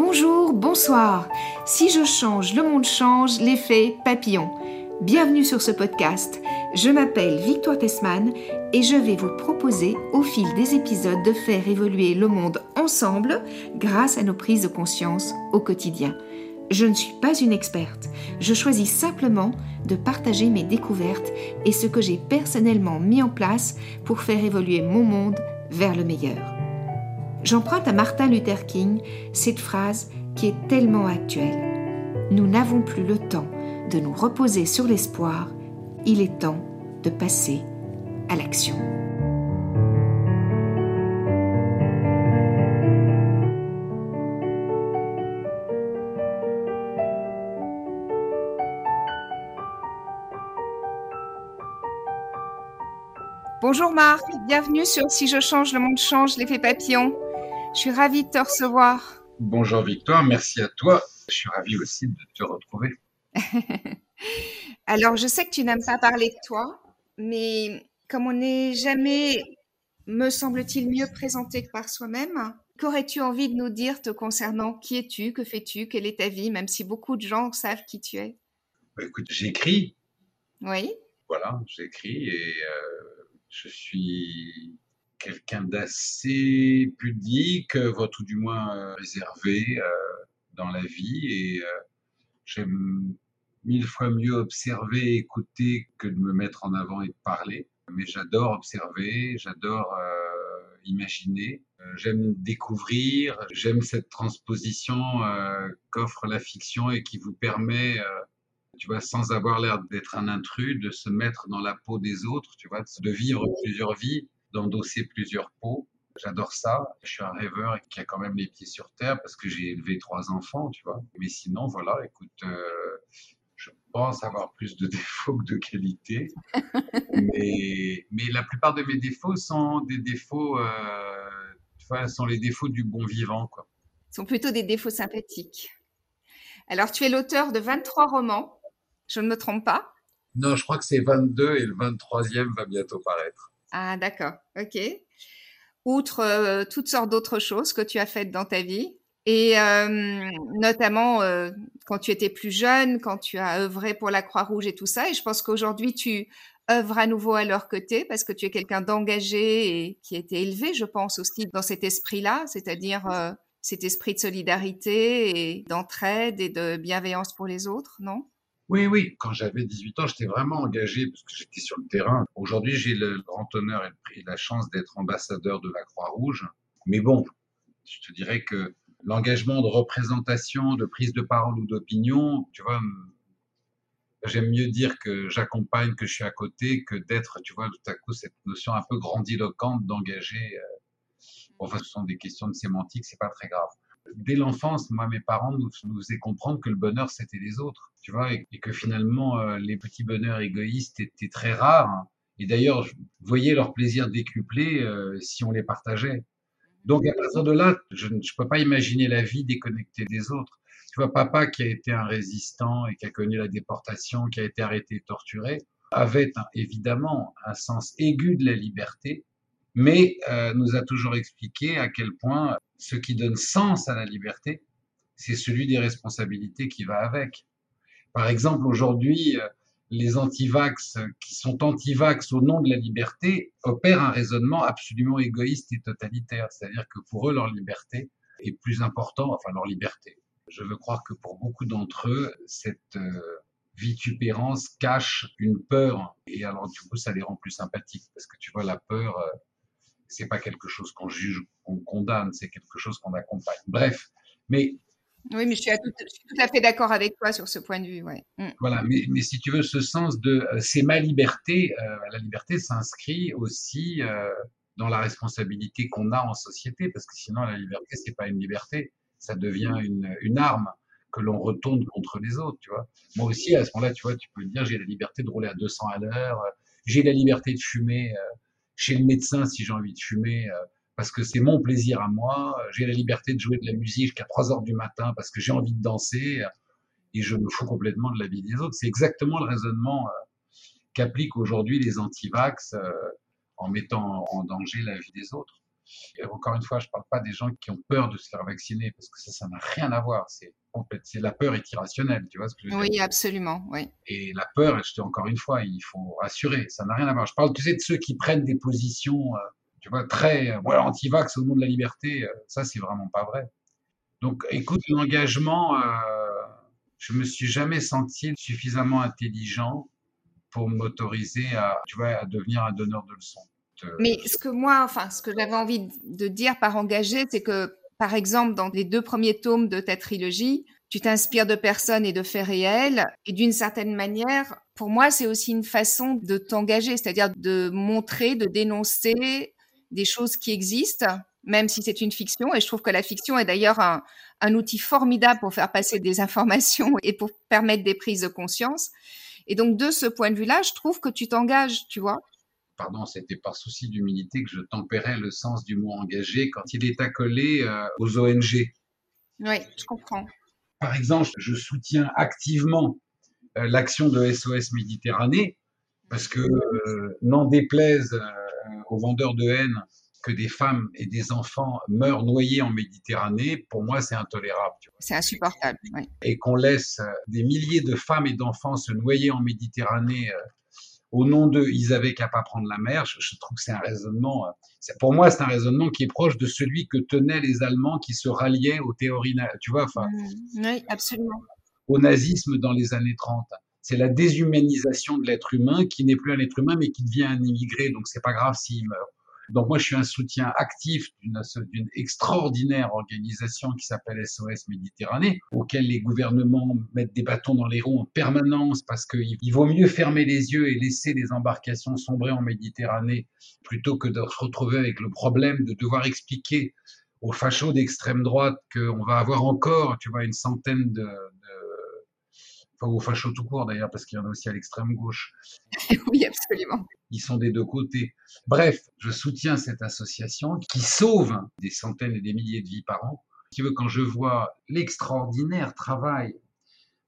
bonjour, bonsoir. Si je change, le monde change, l'effet papillon. Bienvenue sur ce podcast. Je m'appelle Victoire Tessman et je vais vous proposer au fil des épisodes de faire évoluer le monde ensemble grâce à nos prises de conscience au quotidien. Je ne suis pas une experte. Je choisis simplement de partager mes découvertes et ce que j'ai personnellement mis en place pour faire évoluer mon monde vers le meilleur. J'emprunte à Martin Luther King cette phrase qui est tellement actuelle. Nous n'avons plus le temps de nous reposer sur l'espoir, il est temps de passer à l'action. Bonjour Marc, bienvenue sur Si je change, le monde change, l'effet papillon. Je suis ravie de te recevoir. Bonjour Victoire, merci à toi. Je suis ravie aussi de te retrouver. Alors, je sais que tu n'aimes pas parler de toi, mais comme on n'est jamais, me semble-t-il, mieux présenté que par soi-même, qu'aurais-tu envie de nous dire te concernant? Qui es-tu? Que fais-tu? Quelle est ta vie? Même si beaucoup de gens savent qui tu es. Bah, écoute, j'écris. Oui. Voilà, j'écris et euh, je suis quelqu'un d'assez pudique, tout du moins euh, réservé euh, dans la vie. Et euh, j'aime mille fois mieux observer, écouter que de me mettre en avant et de parler. Mais j'adore observer, j'adore imaginer, j'aime découvrir, j'aime cette transposition qu'offre la fiction et qui vous permet tu vois, sans avoir l'air d'être un intrus, de se mettre dans la peau des autres, tu vois, de vivre plusieurs vies, d'endosser plusieurs peaux. J'adore ça. Je suis un rêveur qui a quand même les pieds sur terre parce que j'ai élevé trois enfants, tu vois. Mais sinon, voilà, écoute, euh, je pense avoir plus de défauts que de qualités. mais, mais la plupart de mes défauts sont des défauts, euh, sont les défauts du bon vivant, quoi. sont plutôt des défauts sympathiques. Alors, tu es l'auteur de 23 romans je ne me trompe pas? Non, je crois que c'est 22 et le 23e va bientôt paraître. Ah, d'accord. OK. Outre toutes sortes d'autres choses que tu as faites dans ta vie, et notamment quand tu étais plus jeune, quand tu as œuvré pour la Croix-Rouge et tout ça. Et je pense qu'aujourd'hui, tu œuvres à nouveau à leur côté parce que tu es quelqu'un d'engagé et qui a été élevé, je pense, aussi dans cet esprit-là, c'est-à-dire cet esprit de solidarité et d'entraide et de bienveillance pour les autres, non? Oui, oui. Quand j'avais 18 ans, j'étais vraiment engagé parce que j'étais sur le terrain. Aujourd'hui, j'ai le grand honneur et la chance d'être ambassadeur de la Croix-Rouge. Mais bon, je te dirais que l'engagement de représentation, de prise de parole ou d'opinion, tu vois, j'aime mieux dire que j'accompagne, que je suis à côté, que d'être, tu vois, tout à coup, cette notion un peu grandiloquente d'engager. Euh, enfin, ce sont des questions de sémantique, c'est pas très grave dès l'enfance, moi, mes parents nous, faisaient comprendre que le bonheur, c'était les autres, tu vois, et, que finalement, euh, les petits bonheurs égoïstes étaient très rares. Et d'ailleurs, vous voyez leur plaisir décuplé euh, si on les partageait. Donc, à partir de là, je ne peux pas imaginer la vie déconnectée des autres. Tu vois, papa qui a été un résistant et qui a connu la déportation, qui a été arrêté et torturé, avait évidemment un sens aigu de la liberté, mais euh, nous a toujours expliqué à quel point ce qui donne sens à la liberté, c'est celui des responsabilités qui va avec. Par exemple, aujourd'hui, euh, les antivax qui sont antivax au nom de la liberté opèrent un raisonnement absolument égoïste et totalitaire. C'est-à-dire que pour eux, leur liberté est plus importante, enfin leur liberté. Je veux croire que pour beaucoup d'entre eux, cette euh, vitupérance cache une peur. Et alors, du coup, ça les rend plus sympathiques. Parce que tu vois, la peur, euh, c'est pas quelque chose qu'on juge, qu'on condamne, c'est quelque chose qu'on accompagne. Bref, mais oui, mais je suis, tout, à fait d'accord avec toi sur ce point de vue. Ouais. Mm. Voilà, mais, mais, si tu veux, ce sens de euh, c'est ma liberté, euh, la liberté s'inscrit aussi euh, dans la responsabilité qu'on a en société, parce que sinon la liberté c'est pas une liberté, ça devient une, une arme que l'on retourne contre les autres, tu vois. Moi aussi, à ce moment-là, tu vois, tu peux dire j'ai la liberté de rouler à 200 à l'heure, j'ai la liberté de fumer chez le médecin si j'ai envie de fumer, euh, parce que c'est mon plaisir à moi. J'ai la liberté de jouer de la musique jusqu'à 3 heures du matin parce que j'ai envie de danser euh, et je me fous complètement de la vie des autres. C'est exactement le raisonnement euh, qu'appliquent aujourd'hui les antivax en mettant en danger la vie des autres. Encore une fois, je ne parle pas des gens qui ont peur de se faire vacciner, parce que ça, ça n'a rien à voir. C'est c'est la peur est irrationnelle, tu vois ce que je veux dire? Oui, absolument, oui. Et la peur, je te encore une fois, il faut rassurer, ça n'a rien à voir. Je parle, tu sais, de ceux qui prennent des positions, euh, tu vois, très, euh, voilà, anti-vax au nom de la liberté, euh, ça, c'est vraiment pas vrai. Donc, écoute, l'engagement, je me suis jamais senti suffisamment intelligent pour m'autoriser à, tu vois, à devenir un donneur de leçons. Mais ce que moi, enfin, ce que j'avais envie de dire par engagé, c'est que, par exemple, dans les deux premiers tomes de ta trilogie, tu t'inspires de personnes et de faits réels. Et d'une certaine manière, pour moi, c'est aussi une façon de t'engager, c'est-à-dire de montrer, de dénoncer des choses qui existent, même si c'est une fiction. Et je trouve que la fiction est d'ailleurs un, un outil formidable pour faire passer des informations et pour permettre des prises de conscience. Et donc, de ce point de vue-là, je trouve que tu t'engages, tu vois pardon, c'était par souci d'humilité que je tempérais le sens du mot engagé quand il est accolé euh, aux ONG. Oui, je comprends. Par exemple, je soutiens activement euh, l'action de SOS Méditerranée parce que, euh, n'en déplaise aux vendeurs de haine que des femmes et des enfants meurent noyés en Méditerranée, pour moi, c'est intolérable. C'est insupportable. Oui. Et qu'on laisse des milliers de femmes et d'enfants se noyer en Méditerranée au nom d'eux, ils avaient qu'à pas prendre la mer. Je, trouve que c'est un raisonnement, euh, pour moi, c'est un raisonnement qui est proche de celui que tenaient les Allemands qui se ralliaient aux théories, tu vois, enfin, mmh. oui, absolument. au nazisme dans les années 30. C'est la déshumanisation de l'être humain qui n'est plus un être humain mais qui devient un immigré. Donc c'est pas grave s'il meurt. Donc moi, je suis un soutien actif d'une extraordinaire organisation qui s'appelle SOS Méditerranée, auquel les gouvernements mettent des bâtons dans les roues en permanence parce qu'il vaut mieux fermer les yeux et laisser les embarcations sombrer en Méditerranée plutôt que de se retrouver avec le problème de devoir expliquer aux fachos d'extrême droite qu'on va avoir encore, tu vois, une centaine de, enfin, aux fachos tout court d'ailleurs, parce qu'il y en a aussi à l'extrême gauche. oui, absolument. Ils sont des deux côtés. Bref, je soutiens cette association qui sauve des centaines et des milliers de vies par an. Qui veut, quand je vois l'extraordinaire travail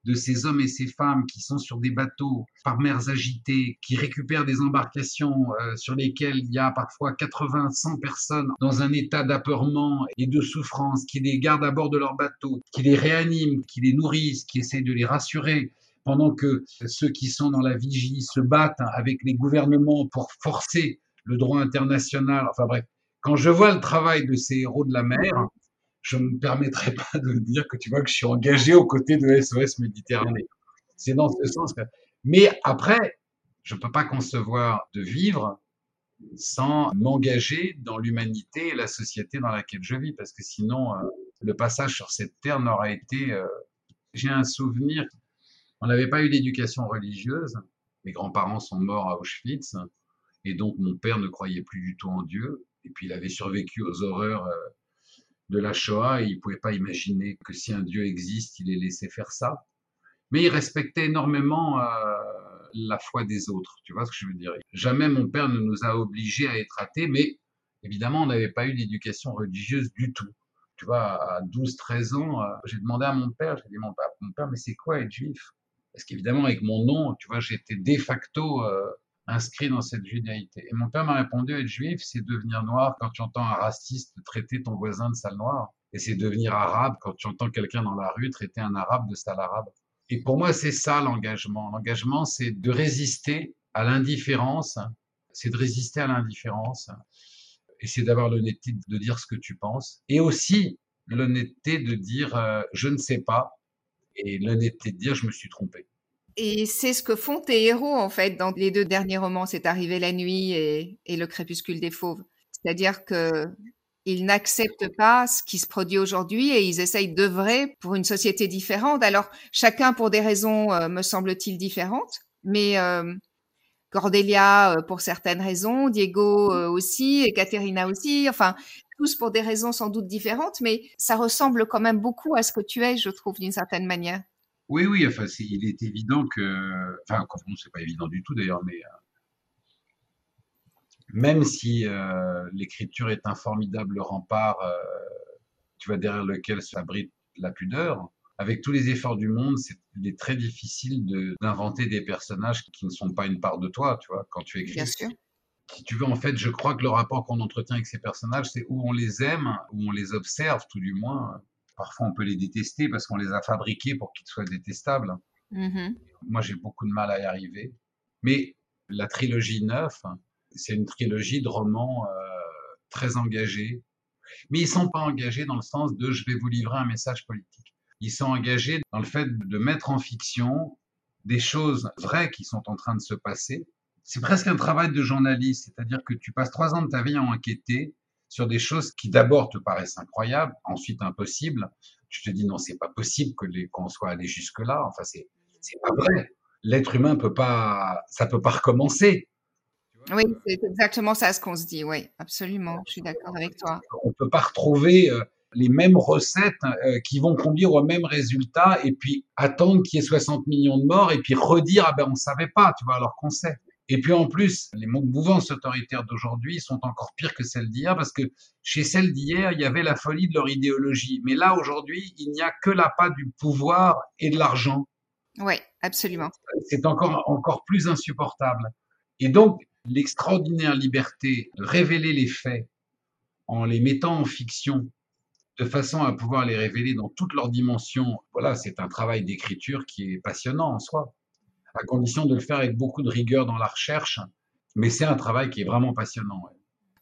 de ces hommes et ces femmes qui sont sur des bateaux par mers agitées, qui récupèrent des embarcations euh, sur lesquelles il y a parfois 80, 100 personnes dans un état d'apeurement et de souffrance, qui les gardent à bord de leur bateau, qui les réaniment, qui les nourrissent, qui essaient de les rassurer, pendant que ceux qui sont dans la vigie se battent avec les gouvernements pour forcer le droit international. Enfin bref, quand je vois le travail de ces héros de la mer, je ne me permettrai pas de dire que tu vois que je suis engagé aux côtés de SOS Méditerranée. C'est dans ce sens. Mais après, je ne peux pas concevoir de vivre sans m'engager dans l'humanité et la société dans laquelle je vis, parce que sinon, euh, le passage sur cette terre n'aura été... Euh... J'ai un souvenir, on n'avait pas eu d'éducation religieuse, mes grands-parents sont morts à Auschwitz, et donc mon père ne croyait plus du tout en Dieu, et puis il avait survécu aux horreurs euh, de la Shoah et il ne pouvait pas imaginer que si un Dieu existe, il ait laissé faire ça. Mais il respectait énormément euh, la foi des autres, tu vois ce que je veux dire. Jamais mon père ne nous a obligés à être athées, mais évidemment, on n'avait pas eu d'éducation religieuse du tout. Tu vois, à 12, 13 ans, euh, j'ai demandé à mon père, j'ai dit, mon père, mon père, mais c'est quoi être juif? Parce qu'évidemment, avec mon nom, tu vois, j'étais de facto euh, inscrit dans cette judaïté. Et mon père m'a répondu, être juif, c'est devenir noir quand tu entends un raciste traiter ton voisin de sale noir. Et c'est devenir arabe quand tu entends quelqu'un dans la rue traiter un arabe de sale arabe. Et pour moi, c'est ça l'engagement. L'engagement, c'est de résister à l'indifférence. C'est de résister à l'indifférence. Et c'est d'avoir l'honnêteté de dire ce que tu penses. Et aussi l'honnêteté de dire euh, je ne sais pas. Et l'honnêteté de dire je me suis trompé. Et c'est ce que font tes héros, en fait, dans les deux derniers romans, C'est arrivé la nuit et, Le crépuscule des fauves. C'est-à-dire que ils n'acceptent pas ce qui se produit aujourd'hui et ils essayent d'œuvrer pour une société différente. Alors, chacun pour des raisons, euh, me semble-t-il, différentes, mais euh, Cordelia euh, pour certaines raisons, Diego aussi, et Caterina aussi, enfin, tous pour des raisons sans doute différentes, mais ça ressemble quand même beaucoup à ce que tu es, je trouve, d'une certaine manière. Oui, oui, enfin, il est évident que, enfin, non, c'est pas évident du tout d'ailleurs, mais euh, même si euh, l'écriture est un formidable rempart, euh, tu vois, derrière lequel s'abrite la pudeur, avec tous les efforts du monde, c'est, il est très difficile d'inventer des personnages qui ne sont pas une part de toi, tu vois, quand tu écris. Bien sûr. si tu veux, en fait, je crois que le rapport qu'on entretient avec ces personnages, c'est où on les aime, où on les observe, tout du moins. Parfois, on peut les détester parce qu'on les a fabriqués pour qu'ils soient détestables. Mmh Moi, j'ai beaucoup de mal à y arriver. Mais la trilogie 9, c'est une trilogie de romans euh, très engagés. Mais ils sont pas engagés dans le sens de je vais vous livrer un message politique. Ils sont engagés dans le fait de mettre en fiction des choses vraies qui sont en train de se passer. C'est presque un travail de journaliste, c'est-à-dire que tu passes trois ans de ta vie à enquêter sur des choses qui d'abord te paraissent incroyables, ensuite impossibles. Tu te dis non, c'est pas possible que les, qu'on soit allé jusque là. Enfin, c'est, c'est pas vrai. L'être humain peut pas, ça peut pas recommencer. Oui, c'est exactement ça ce qu'on se dit. Oui, absolument. Je suis d'accord avec toi. On peut pas retrouver euh, les mêmes recettes euh, qui vont conduire au même résultat et puis attendre qu'il y ait 60 millions de morts et puis redire ah ben on savait pas, tu vois, alors qu'on sait. Et puis en plus, les mouvances autoritaires d'aujourd'hui sont encore pires que celles d'hier parce que chez celles d'hier, il y avait la folie de leur idéologie. Mais là, aujourd'hui, il n'y a que l'appât du pouvoir et de l'argent. Oui, absolument. C'est encore, encore plus insupportable. Et donc, l'extraordinaire liberté de révéler les faits en les mettant en fiction de façon à pouvoir les révéler dans toutes leurs dimensions, voilà, c'est un travail d'écriture qui est passionnant en soi à condition de le faire avec beaucoup de rigueur dans la recherche. Mais c'est un travail qui est vraiment passionnant.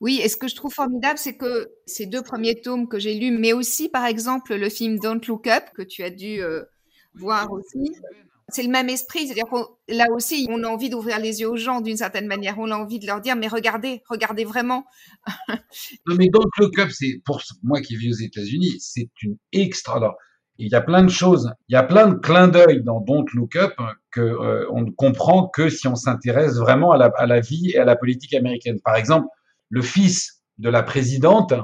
Oui, et ce que je trouve formidable, c'est que ces deux premiers tomes que j'ai lus, mais aussi par exemple le film Don't Look Up, que tu as dû euh, voir aussi, c'est le même esprit. C'est-à-dire que là aussi, on a envie d'ouvrir les yeux aux gens d'une certaine manière. On a envie de leur dire, mais regardez, regardez vraiment. non, mais Don't Look Up, c'est pour moi qui vis aux États-Unis, c'est une extra il y a plein de choses, il y a plein de clins d'œil dans Don't Look Up que euh, on ne comprend que si on s'intéresse vraiment à la, à la, vie et à la politique américaine. Par exemple, le fils de la présidente,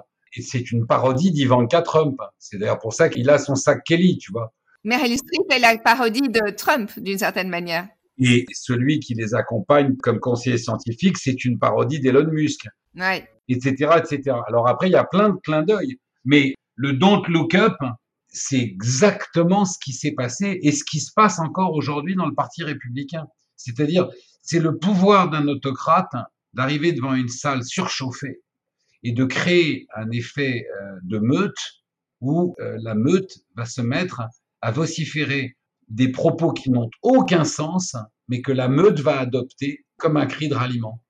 c'est une parodie d'Ivanka Trump. C'est d'ailleurs pour ça qu'il a son sac Kelly, tu vois. Meryl Streep est la parodie de Trump d'une certaine manière. Et celui qui les accompagne comme conseiller scientifique, c'est une parodie d'Elon Musk. Ouais. Etc., etc. Alors après, il y a plein de clins d'œil. Mais le Don't Look Up, c'est exactement ce qui s'est passé et ce qui se passe encore aujourd'hui dans le Parti républicain. C'est-à-dire, c'est le pouvoir d'un autocrate d'arriver devant une salle surchauffée et de créer un effet euh, de meute où euh, la meute va se mettre à vociférer des propos qui n'ont aucun sens, mais que la meute va adopter comme un cri de ralliement.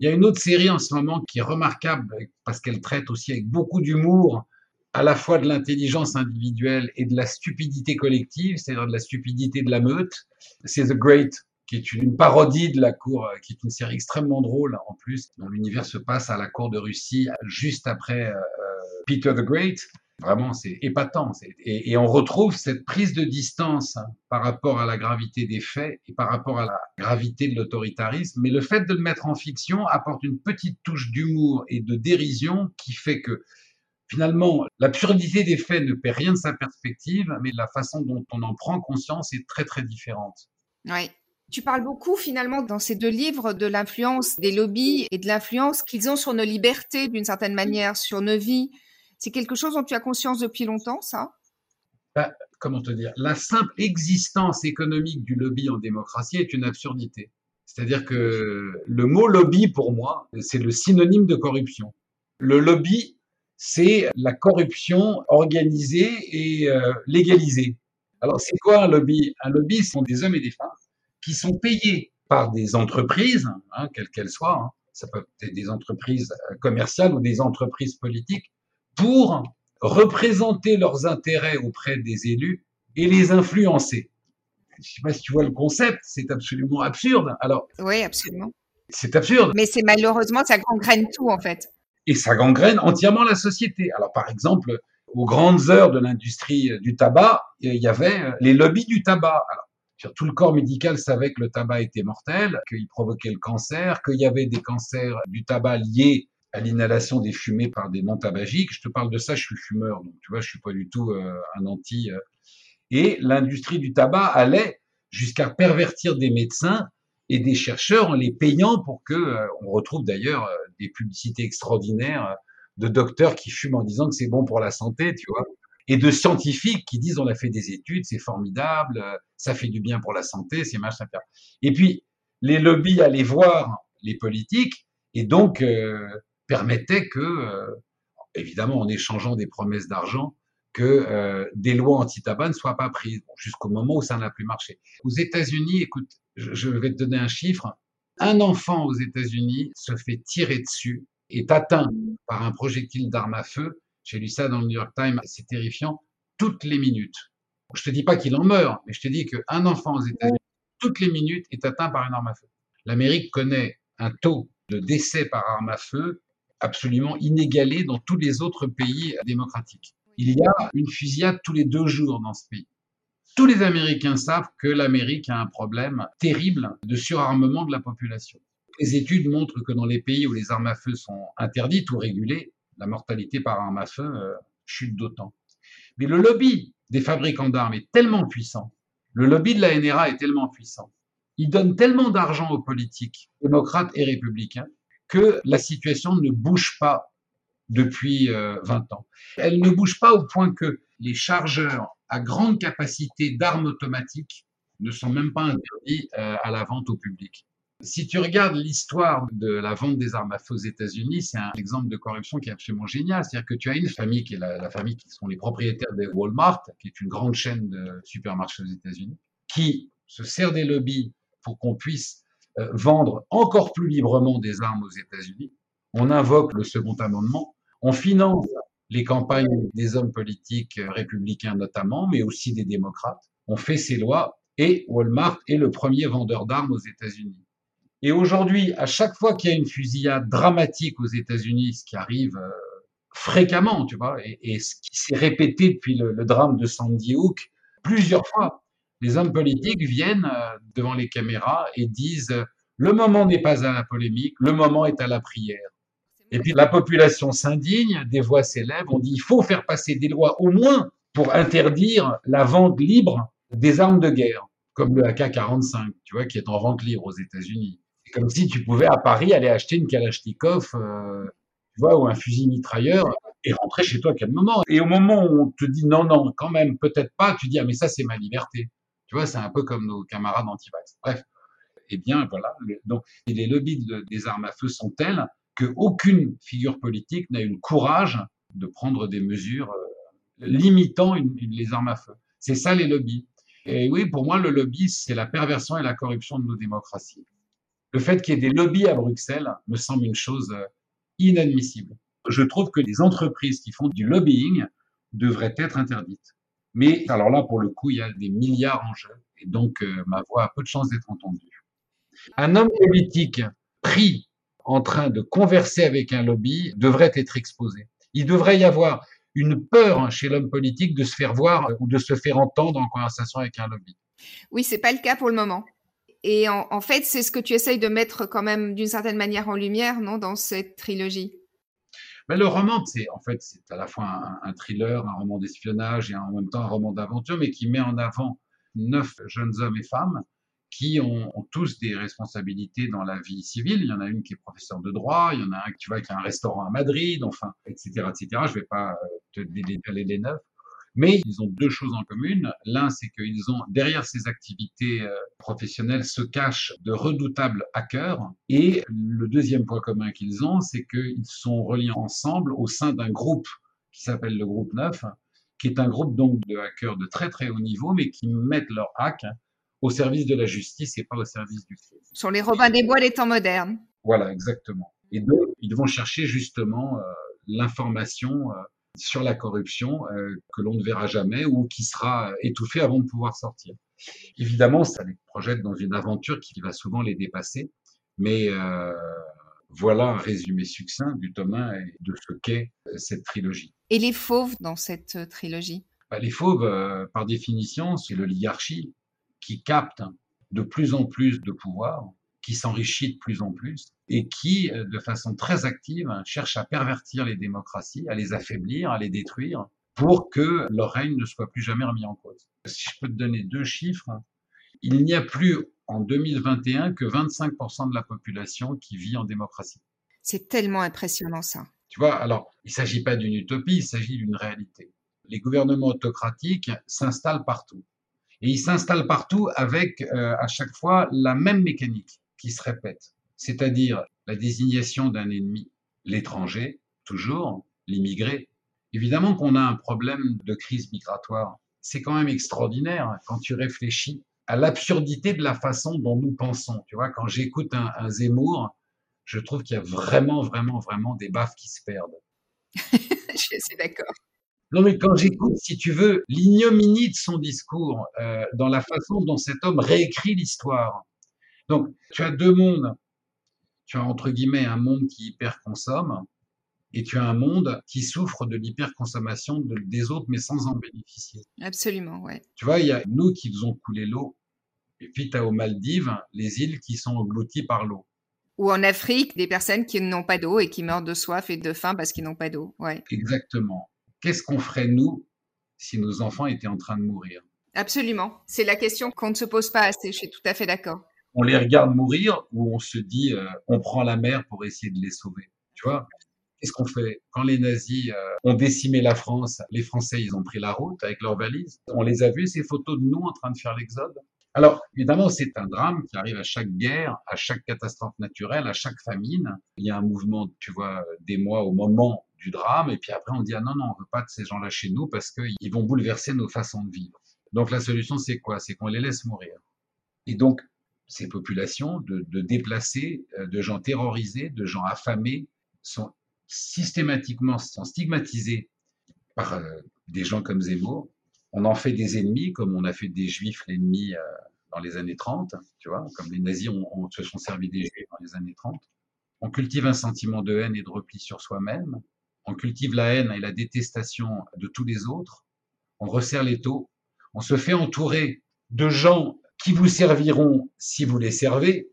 Il y a une autre série en ce moment qui est remarquable parce qu'elle traite aussi avec beaucoup d'humour à la fois de l'intelligence individuelle et de la stupidité collective, c'est-à-dire de la stupidité de la meute. C'est The Great, qui est une parodie de la cour, euh, qui est une série extrêmement drôle en plus, dont l'univers se passe à la cour de Russie juste après euh, euh, Peter the Great. Vraiment, c'est épatant. Et, on retrouve cette prise de distance hein, par rapport à la gravité des faits et par rapport à la gravité de l'autoritarisme. Mais le fait de le mettre en fiction apporte une petite touche d'humour et de dérision qui fait que finalement, l'absurdité des faits ne perd rien de sa perspective, mais la façon dont on en prend conscience est très très différente. Oui. Tu parles beaucoup finalement dans ces deux livres de l'influence des lobbies et de l'influence qu'ils ont sur nos libertés d'une certaine manière, sur nos vies. C'est quelque chose dont tu as conscience depuis longtemps, ça? Bah, Comment te dire? La simple existence économique du lobby en démocratie est une absurdité. C'est-à-dire que le mot lobby, pour moi, c'est le synonyme de corruption. Le lobby c'est la corruption organisée et euh, légalisée. Alors, c'est quoi un lobby? Un lobby, ce sont des hommes et des femmes qui sont payés par des entreprises, hein, quelles qu'elles soient, hein. ça peut être des entreprises euh, commerciales ou des entreprises politiques, pour représenter leurs intérêts auprès des élus et les influencer. Je ne sais pas si tu vois le concept, c'est absolument absurde. Alors, oui, absolument. C'est absurde. Mais c'est malheureusement, ça gangrène tout en fait et ça gangrène entièrement la société. Alors par exemple, aux grandes heures de l'industrie du tabac, il y avait euh, les lobbies du tabac. Tout le corps médical savait que le tabac était mortel, qu'il provoquait le cancer, qu'il y avait des cancers du tabac liés à l'inhalation des fumées par des non-tabagiques. Je te parle de ça, je suis fumeur, donc tu vois, je suis pas du tout euh, un anti. Euh. Et l'industrie du tabac allait jusqu'à pervertir des médecins et des chercheurs en les payant pour que, euh, on retrouve d'ailleurs euh, des publicités extraordinaires euh, de docteurs qui fument en disant que c'est bon pour la santé, tu vois, et de scientifiques qui disent on a fait des études, c'est formidable, ça fait du bien pour la santé, c'est machin. Et puis les lobbies allaient voir les politiques et donc euh, permettait que, euh, évidemment en échangeant des promesses d'argent, que euh, des lois anti-tabac ne soient pas prises, jusqu'au moment où ça n'a plus marché. Aux États-Unis, écoute, je vais te donner un chiffre, un enfant aux États-Unis se fait tirer dessus, est atteint par un projectile d'arme à feu, j'ai lu ça dans le New York Times, c'est terrifiant, toutes les minutes. Je te dis pas qu'il en meurt, mais je te dis qu'un enfant aux États-Unis, toutes les minutes, est atteint par une arme à feu. L'Amérique connaît un taux de décès par arme à feu absolument inégalé dans tous les autres pays démocratiques. Il y a une fusillade tous les deux jours dans ce pays. Tous les Américains savent que l'Amérique a un problème terrible de surarmement de la population. Les études montrent que dans les pays où les armes à feu sont interdites ou régulées, la mortalité par arme à feu euh, chute d'autant. Mais le lobby des fabricants d'armes est tellement puissant, le lobby de la NRA est tellement puissant, il donne tellement d'argent aux politiques, démocrates et républicains, que la situation ne bouge pas depuis 20 euh, ans. Elle ne bouge pas au point que les chargeurs à grande capacité d'armes automatiques ne sont même pas interdits euh, à la vente au public. Si tu regardes l'histoire de la vente des armes à feu aux États-Unis, c'est un exemple de corruption qui est absolument génial. C'est-à-dire que tu as une famille qui est la, famille qui sont les propriétaires de Walmart, qui est une grande chaîne de supermarchés aux États-Unis, qui se sert des lobbies pour qu'on puisse euh, vendre encore plus librement des armes aux États-Unis. On invoque le second amendement, on finance les campagnes des hommes politiques républicains notamment, mais aussi des démocrates. On fait ces lois et Walmart est le premier vendeur d'armes aux États-Unis. Et aujourd'hui, à chaque fois qu'il y a une fusillade dramatique aux États-Unis, ce qui arrive euh, fréquemment, tu vois, et, ce qui s'est répété depuis le, drame de Sandy Hook plusieurs fois, les hommes politiques viennent euh, devant les caméras et disent le moment n'est pas à la polémique, le moment est à la prière. Et puis la population s'indigne, des voix s'élèvent, on dit il faut faire passer des lois au moins pour interdire la vente libre des armes de guerre, comme le AK-45, tu vois, qui est en vente libre aux États-Unis comme si tu pouvais à Paris aller acheter une Kalachnikov, euh, tu vois, ou un fusil mitrailleur et rentrer chez toi à quel moment? Et au moment où on te dit non, non, quand même, peut-être pas, tu dis ah mais ça c'est ma liberté. Tu vois, c'est un peu comme nos camarades anti-vax. Bref, eh bien voilà. donc les lobbies des armes à feu sont tels qu'aucune figure politique n'a eu le courage de prendre des mesures euh, limitant les armes à feu. C'est ça les lobbies. Et oui, pour moi, le lobby, c'est la perversion et la corruption de nos démocraties le fait qu'il y ait des lobbies à Bruxelles me semble une chose euh, inadmissible. Je trouve que les entreprises qui font du lobbying devraient être interdites. Mais alors là, pour le coup, il y a des milliards en jeu, et donc euh, ma voix a peu de chance d'être entendue. Un homme politique pris en train de converser avec un lobby devrait être exposé. Il devrait y avoir une peur chez l'homme politique de se faire voir ou de se faire entendre en conversation avec un lobby. Oui, c'est pas le cas pour le moment. Et en, fait, c'est ce que tu essayes de mettre quand même d'une certaine manière en lumière, non, dans cette trilogie? Mais le roman, c'est en fait, c'est à la fois un, thriller, un roman d'espionnage et en même temps un roman d'aventure, mais qui met en avant neuf jeunes hommes et femmes qui ont, tous des responsabilités dans la vie civile. Il y en a une qui est professeur de droit, il y en a un qui a un restaurant à Madrid, enfin, etc., etc. Je vais pas euh, te détailler les neuf. Mais ils ont deux choses en commune. L'un, c'est qu'ils ont, derrière ces activités euh, professionnelles, se cachent de redoutables hackers. Et le deuxième point commun qu'ils ont, c'est qu'ils sont reliés ensemble au sein d'un groupe qui s'appelle le groupe 9, qui est un groupe donc de hackers de très très haut niveau, mais qui mettent leur hack au service de la justice et pas au service du crime. Sur les Robins des Bois des temps modernes. Voilà, exactement. Et donc, ils vont chercher justement euh, l'information euh, sur la corruption euh, que l'on ne verra jamais ou qui sera étouffée avant de pouvoir sortir. Évidemment, ça les projette dans une aventure qui va souvent les dépasser, mais voilà un résumé succinct du tome 1 et de ce qu'est cette trilogie. Et les fauves dans cette trilogie? Bah, Les fauves, par définition, c'est l'oligarchie qui capte de plus en plus de pouvoir qui s'enrichit de plus en plus et qui, euh, de façon très active, cherche à pervertir les démocraties, à les affaiblir, à les détruire, pour que leur règne ne soit plus jamais remis en cause. Si je peux te donner deux chiffres, il n'y a plus en 2021 que 25% de la population qui vit en démocratie. C'est tellement impressionnant ça. Tu vois, alors, il ne s'agit pas d'une utopie, il s'agit d'une réalité. Les gouvernements autocratiques s'installent partout. Et ils s'installent partout avec euh, à chaque fois la même mécanique qui se répète c'est-à-dire la désignation d'un ennemi, l'étranger, toujours, l'immigré. Évidemment qu'on a un problème de crise migratoire. C'est quand même extraordinaire quand tu réfléchis à l'absurdité de la façon dont nous pensons. Tu vois, quand j'écoute un, un Zemmour, je trouve qu'il y a vraiment, vraiment, vraiment des baffes qui se perdent. je suis d'accord. Non, mais quand j'écoute, si tu veux, l'ignominie de son discours, euh, dans la façon dont cet homme réécrit l'histoire. Donc, tu as deux mondes. Tu as, entre guillemets, un monde qui hyper-consomme, et tu as un monde qui souffre de l'hyperconsommation des autres, mais sans en bénéficier. Absolument, ouais. Tu vois, il y a nous qui faisons couler l'eau, et puis tu as aux Maldives les îles qui sont englouties par l'eau. Ou en Afrique, des personnes qui n'ont pas d'eau et qui meurent de soif et de faim parce qu'ils n'ont pas d'eau. Ouais. Exactement. Qu'est-ce qu'on ferait, nous, si nos enfants étaient en train de mourir? Absolument. C'est la question qu'on ne se pose pas assez. Je suis tout à fait d'accord. On les regarde mourir ou on se dit, euh, on prend la mer pour essayer de les sauver. Tu vois? Qu'est-ce qu'on fait? Quand les nazis euh, ont décimé la France, les Français, ils ont pris la route avec leurs valises. On les a vus, ces photos de nous en train de faire l'exode? Alors, évidemment, c'est un drame qui arrive à chaque guerre, à chaque catastrophe naturelle, à chaque famine. Il y a un mouvement, tu vois, des mois au moment du drame, et puis après on dit, ah non, non, on veut pas de ces gens-là chez nous parce qu'ils vont bouleverser nos façons de vivre. Donc la solution, c'est quoi? C'est qu'on les laisse mourir. Et donc, ces populations de, déplacés, euh, de gens terrorisés, de gens affamés, sont systématiquement sont stigmatisés par euh, des gens comme Zemmour. On en fait des ennemis, comme on a fait des juifs l'ennemi euh, dans les années 30, tu vois, comme les nazis ont, se sont servis des juifs dans les années 30. On cultive un sentiment de haine et de repli sur soi-même. On cultive la haine et la détestation de tous les autres. On resserre les taux. On se fait entourer de gens qui vous serviront si vous les servez.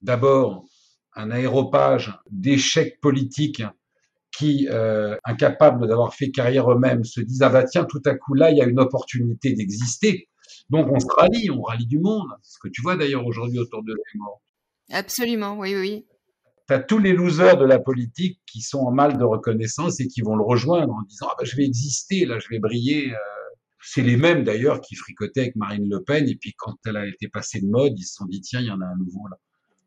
D'abord, un aéropage d'échecs politiques qui, euh, incapables d'avoir fait carrière eux-mêmes, se disent ah bah tiens tout à coup là il y a une opportunité d'exister. Donc on se rallie, on rallie du monde. Ce que tu vois d'ailleurs aujourd'hui autour de morts. Absolument, oui, oui. Tu as tous les losers de la politique qui sont en mal de reconnaissance et qui vont le rejoindre en disant ah bah je vais exister, là je vais briller. Euh. C'est les mêmes d'ailleurs qui fricotaient avec Marine Le Pen et puis quand elle a été passée de mode, ils se sont dit tiens il y en a un nouveau là,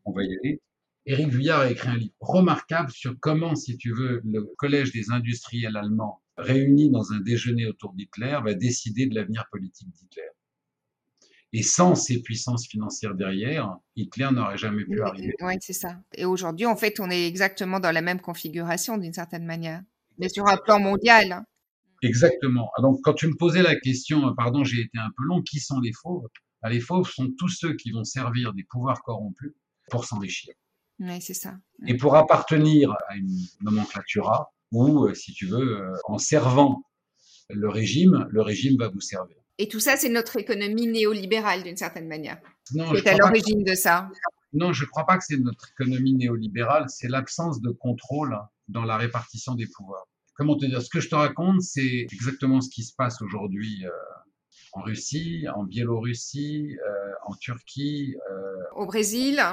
on va y aller. Éric Vuillard a écrit un livre remarquable sur comment, si tu veux, le Collège des industriels allemands, réunis dans un déjeuner autour d'Hitler, va décider de l'avenir politique d'Hitler. Et sans ces puissances financières derrière, Hitler n'aurait jamais pu arriver. Oui, c'est ça. Et aujourd'hui, en fait, on est exactement dans la même configuration d'une certaine manière, mais sur un plan mondial. Hein. Exactement. Ah, donc, quand tu me posais la question, pardon, j'ai été un peu long, qui sont les fauves? Ah, Les fauves sont tous ceux qui vont servir des pouvoirs corrompus pour s'enrichir. Oui, c'est ça. Et pour appartenir à une nomenclatura, ou, euh, si tu veux, euh, en servant le régime, le régime va vous servir. Et tout ça, c'est notre économie néolibérale d'une certaine manière. Non, c'est à l'origine de ça. Non, je ne crois pas que c'est notre économie néolibérale, c'est l'absence de contrôle dans la répartition des pouvoirs. Comment te dire Ce que je te raconte, c'est exactement ce qui se passe aujourd'hui euh, en Russie, en Biélorussie, en Turquie. Au Brésil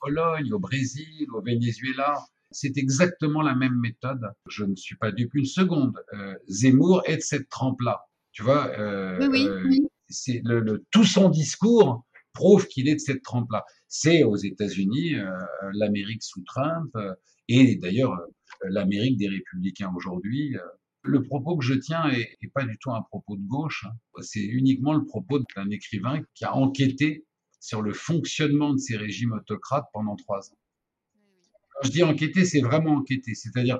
Pologne, au Brésil, au Venezuela. C'est exactement la même méthode. Je ne suis pas dupe une seconde. Euh, Zemmour est de cette trempe-là. Tu vois, euh, oui, euh, oui, c'est le, tout son discours prouve qu'il est de cette trempe-là. C'est aux États-Unis, euh, l'Amérique sous Trump, euh, et d'ailleurs l'Amérique des républicains aujourd'hui. Le propos que je tiens est, est, pas du tout un propos de gauche. Hein. C'est uniquement le propos d'un écrivain qui a enquêté sur le fonctionnement de ces régimes autocrates pendant trois ans. Quand je dis enquêter, c'est vraiment enquêter, c'est-à-dire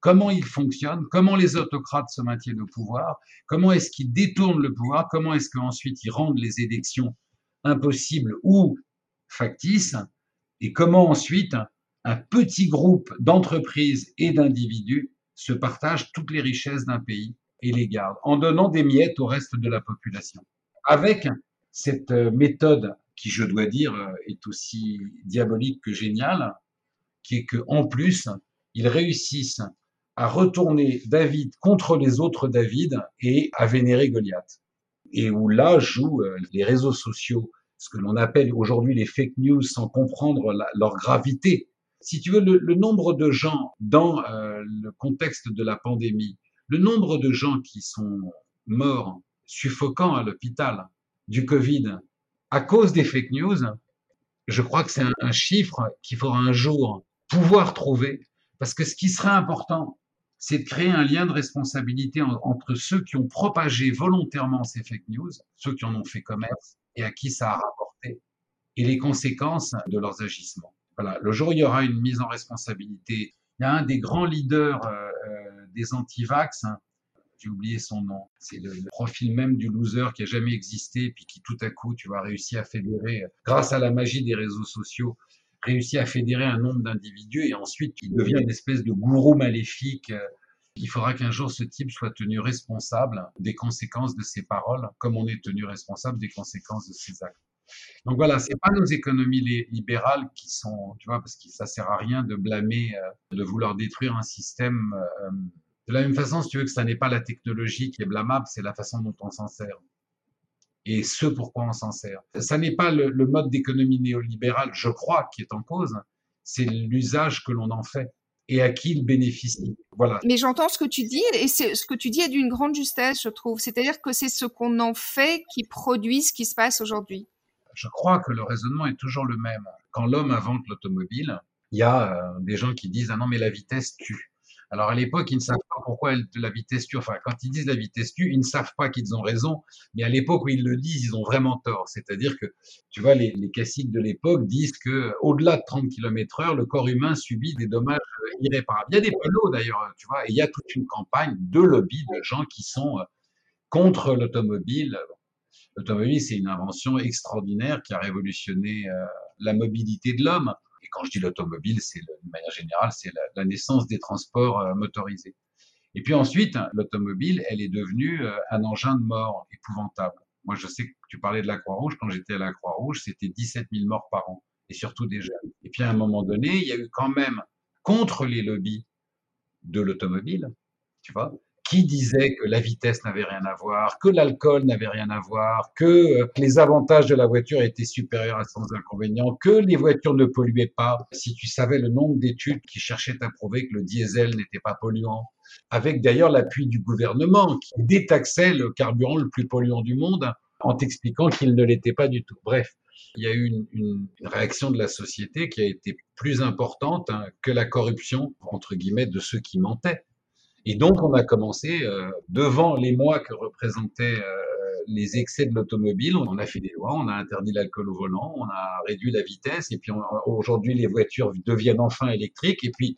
comment ils fonctionnent, comment les autocrates se maintiennent au pouvoir, comment est-ce qu'ils détournent le pouvoir, comment est-ce qu'ensuite ils rendent les élections impossibles ou factices, et comment ensuite un petit groupe d'entreprises et d'individus se partagent toutes les richesses d'un pays et les gardent, en donnant des miettes au reste de la population. Avec cette méthode qui, je dois dire, est aussi diabolique que génial, qui est que en plus, ils réussissent à retourner David contre les autres David et à vénérer Goliath. Et où là jouent euh, les réseaux sociaux, ce que l'on appelle aujourd'hui les fake news sans comprendre leur gravité. Si tu veux, le, nombre de gens dans euh, le contexte de la pandémie, le nombre de gens qui sont morts, suffocants à l'hôpital du Covid, à cause des fake news, Je crois que c'est un, chiffre qu'il faudra un jour pouvoir trouver, parce que ce qui serait important, c'est de créer un lien de responsabilité entre ceux qui ont propagé volontairement ces fake news, ceux qui en ont fait commerce et à qui ça a rapporté, et les conséquences de leurs agissements. Voilà, le jour où il y aura une mise en responsabilité, il y a un des grands leaders euh, euh, des anti-vax, hein, j'ai oublié son nom, c'est le, profil même du loser qui a jamais existé, puis qui tout à coup, tu vois, réussi à fédérer, grâce à la magie des réseaux sociaux, réussit à fédérer un nombre d'individus et ensuite il devient une espèce de gourou maléfique. Il faudra qu'un jour ce type soit tenu responsable des conséquences de ses paroles, comme on est tenu responsable des conséquences de ses actes. Donc voilà, c'est pas nos économies libérales qui sont, tu vois, parce que ça sert à rien de blâmer, euh, de vouloir détruire un système. De la même façon, si tu veux que ça n'est pas la technologie qui est blâmable, c'est la façon dont on s'en sert et ce pourquoi on s'en sert. Ça n'est pas le, mode d'économie néolibérale, je crois, qui est en cause, c'est l'usage que l'on en fait et à qui il bénéficie. Voilà. Mais j'entends ce que tu dis et ce que tu dis est d'une grande justesse, je trouve. C'est-à-dire que c'est ce qu'on en fait qui produit ce qui se passe aujourd'hui. Je crois que le raisonnement est toujours le même. Quand l'homme invente l'automobile, il y a euh, des gens qui disent ah non mais la vitesse tue. Alors à l'époque, ils ne savent pas pourquoi la vitesse tue. Enfin, quand ils disent la vitesse tue, ils ne savent pas qu'ils ont raison. Mais à l'époque où ils le disent, ils ont vraiment tort. C'est-à-dire que, tu vois, les, les classiques de l'époque disent que au-delà de 30 km heure, le corps humain subit des dommages euh, irréparables. Il y a des pelots d'ailleurs, tu vois, et il y a toute une campagne de lobby de gens qui sont euh, contre l'automobile. L'automobile, c'est une invention extraordinaire qui a révolutionné euh, la mobilité de l'homme quand je dis l'automobile, c'est de manière générale, c'est la, naissance des transports euh, motorisés. Et puis ensuite, l'automobile, elle est devenue euh, un engin de mort épouvantable. Moi, je sais que tu parlais de la Croix-Rouge. Quand j'étais à la Croix-Rouge, c'était 17 000 morts par an, et surtout des jeunes. Et puis à un moment donné, il y a eu quand même, contre les lobbies de l'automobile, tu vois, qui disait que la vitesse n'avait rien à voir, que l'alcool n'avait rien à voir, que euh, les avantages de la voiture étaient supérieurs à sans inconvénients, que les voitures ne polluaient pas. Si tu savais le nombre d'études qui cherchaient à prouver que le diesel n'était pas polluant, avec d'ailleurs l'appui du gouvernement qui détaxait le carburant le plus polluant du monde en t'expliquant qu'il ne l'était pas du tout. Bref, il y a eu une, réaction de la société qui a été plus importante hein, que la corruption, entre guillemets, de ceux qui mentaient. Et donc, on a commencé, euh, devant les mois que représentaient euh, les excès de l'automobile, on a fait des lois, on a interdit l'alcool au volant, on a réduit la vitesse, et puis aujourd'hui, les voitures deviennent enfin électriques. Et puis,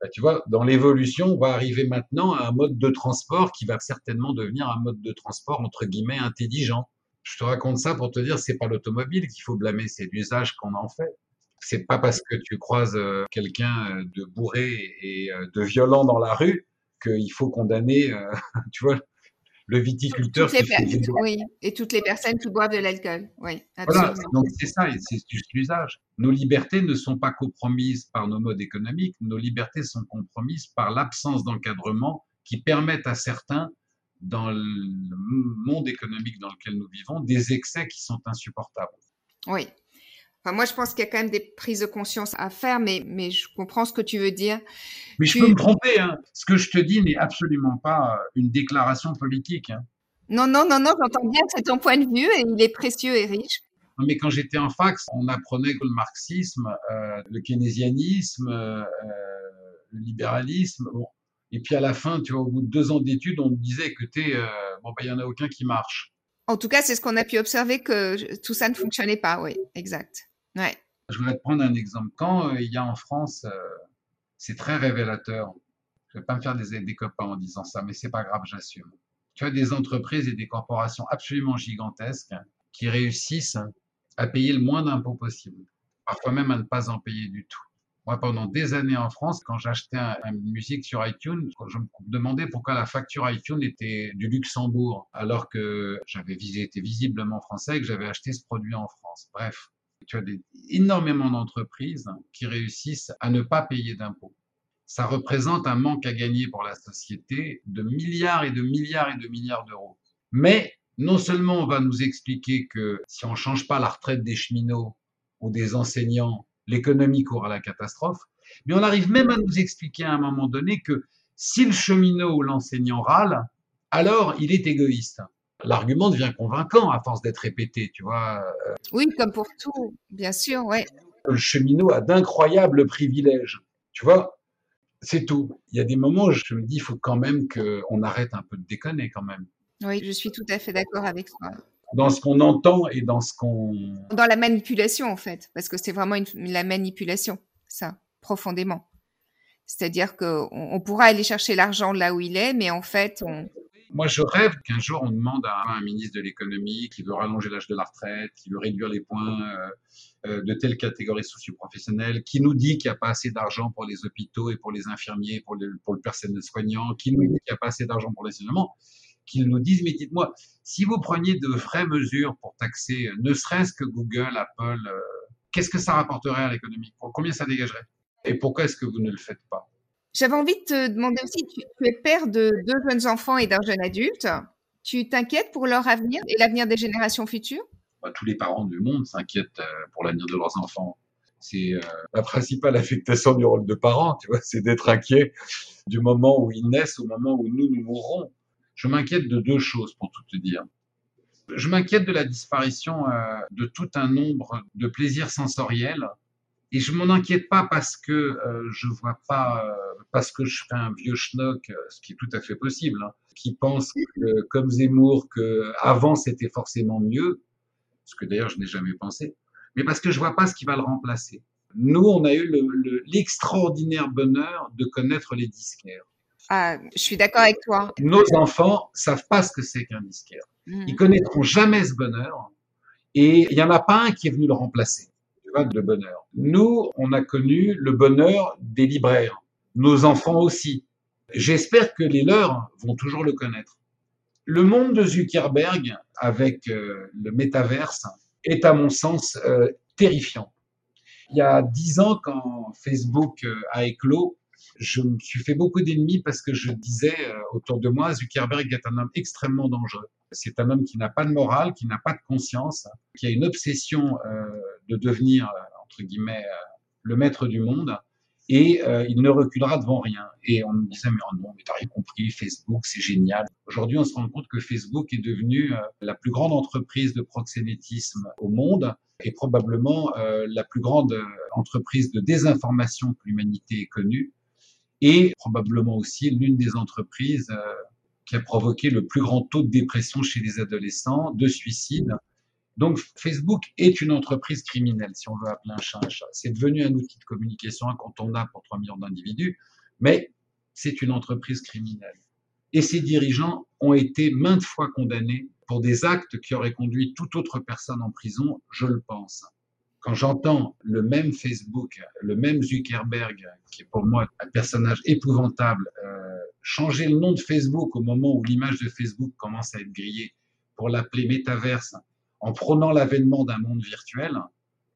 bah, tu vois, dans l'évolution, on va arriver maintenant à un mode de transport qui va certainement devenir un mode de transport, entre guillemets, intelligent. Je te raconte ça pour te dire, c'est pas l'automobile qu'il faut blâmer, c'est l'usage qu'on en fait. C'est pas parce que tu croises euh, quelqu'un de bourré et de violent dans la rue qu'il faut condamner, euh, tu vois, le viticulteur. oui, et toutes les personnes qui boivent de l'alcool. Oui, voilà, donc c'est ça, c'est juste l'usage. Nos libertés ne sont pas compromises par nos modes économiques, nos libertés sont compromises par l'absence d'encadrement qui permettent à certains, dans le monde économique dans lequel nous vivons, des excès qui sont insupportables. Oui, moi, je pense qu'il y a quand même des prises de conscience à faire, mais, mais je comprends ce que tu veux dire. Mais je peux me tromper. Hein. Ce que je te dis n'est absolument pas une déclaration politique. Hein. Non, non, non, non, j'entends bien, c'est ton point de vue et il est précieux et riche. Mais quand j'étais en fac, on apprenait que le marxisme, euh, le keynésianisme, euh, le libéralisme. Bon. Et puis à la fin, tu vois, au bout de deux ans d'études, on me disait que euh, bon, ben, il n'y en a aucun qui marche. En tout cas, c'est ce qu'on a pu observer que tout ça ne fonctionnait pas, oui, exact. Je voudrais te prendre un exemple. Quand euh, il y a en France, euh, c'est très révélateur. Je ne vais pas me faire des, des copains en disant ça, mais c'est pas grave, j'assume. Tu as des entreprises et des corporations absolument gigantesques qui réussissent à payer le moins d'impôts possible, parfois même à ne pas en payer du tout. Moi, pendant des années en France, quand j'achetais une musique sur iTunes, je me demandais pourquoi la facture iTunes était du Luxembourg, alors que j'avais été visiblement français et que j'avais acheté ce produit en France. Bref, tu as énormément d'entreprises qui réussissent à ne pas payer d'impôts. Ça représente un manque à gagner pour la société de milliards et de milliards et de milliards d'euros. Mais non seulement on va nous expliquer que si on change pas la retraite des cheminots ou des enseignants, l'économie court à la catastrophe, mais on arrive même à nous expliquer à un moment donné que si le cheminot ou l'enseignant râle, alors il est égoïste. L'argument devient convaincant à force d'être répété, tu vois. Oui, comme pour tout, bien sûr, ouais. Le cheminot a d'incroyables privilèges, tu vois. C'est tout. Il y a des moments où je me dis, il faut quand même qu'on arrête un peu de déconner quand même. Oui, je suis tout à fait d'accord avec toi. Dans ce qu'on entend et dans ce qu'on... Dans la manipulation, en fait, parce que c'est vraiment la manipulation, ça, profondément. C'est-à-dire qu'on on pourra aller chercher l'argent là où il est, mais en fait, on, moi, je rêve qu'un jour on demande à un ministre de l'économie qui veut rallonger l'âge de la retraite, qui veut réduire les points euh, euh, de telle catégorie socioprofessionnelle, qui nous dit qu'il n'y a pas assez d'argent pour les hôpitaux et pour les infirmiers, pour le, pour le personnel soignant, qui nous dit qu'il n'y a pas assez d'argent pour l'enseignement, qu'ils nous disent, mais dites-moi, si vous preniez de vraies mesures pour taxer, ne serait-ce que Google, Apple, euh, qu'est-ce que ça rapporterait à l'économie? Combien ça dégagerait? Et pourquoi est-ce que vous ne le faites pas? J'avais envie de te demander aussi, tu, es père de deux jeunes enfants et d'un jeune adulte. Tu t'inquiètes pour leur avenir et l'avenir des générations futures? Bah, Tous les parents du monde s'inquiètent euh, pour l'avenir de leurs enfants. C'est euh, la principale affectation du rôle de parent, tu vois, c'est d'être inquiet du moment où ils naissent au moment où nous, nous mourrons. Je m'inquiète de deux choses, pour tout te dire. Je m'inquiète de la disparition euh, de tout un nombre de plaisirs sensoriels et je m'en inquiète pas parce que euh, je vois pas, euh, parce que je serais un vieux schnock, euh, ce qui est tout à fait possible, hein, qui pense que, comme Zemmour que avant c'était forcément mieux, ce que d'ailleurs je n'ai jamais pensé, mais parce que je vois pas ce qui va le remplacer. Nous, on a eu l'extraordinaire le, bonheur de connaître les disquaires. Ah, je suis d'accord avec toi. Nos enfants savent pas ce que c'est qu'un disquaire. Mmh. Ils connaîtront jamais ce bonheur et il y en a pas un qui est venu le remplacer de bonheur. Nous, on a connu le bonheur des libraires, nos enfants aussi. J'espère que les leurs vont toujours le connaître. Le monde de Zuckerberg avec euh, le métaverse est à mon sens euh, terrifiant. Il y a dix ans, quand Facebook euh, a éclos, je me suis fait beaucoup d'ennemis parce que je disais autour de moi, Zuckerberg est un homme extrêmement dangereux. C'est un homme qui n'a pas de morale, qui n'a pas de conscience, qui a une obsession euh, de devenir, euh, entre guillemets, euh, le maître du monde, et il ne reculera devant rien. Et on me disait, mais oh non, mais t'as rien compris, Facebook, c'est génial. Aujourd'hui, on se rend compte que Facebook est devenu la plus grande entreprise de proxénétisme au monde et probablement la plus grande entreprise de désinformation que l'humanité ait connue et probablement aussi l'une des entreprises qui a provoqué le plus grand taux de dépression chez les adolescents, de suicide. Donc Facebook est une entreprise criminelle, si on veut appeler un chat un chat. C'est devenu un outil de communication incontournable pour 3 millions d'individus, mais c'est une entreprise criminelle. Et ses dirigeants ont été maintes fois condamnés pour des actes qui auraient conduit toute autre personne en prison, je le pense quand j'entends le même Facebook, le même Zuckerberg, qui est pour moi un personnage épouvantable, euh, changer le nom de Facebook au moment où l'image de Facebook commence à être grillée pour l'appeler métaverse, en prônant l'avènement d'un monde virtuel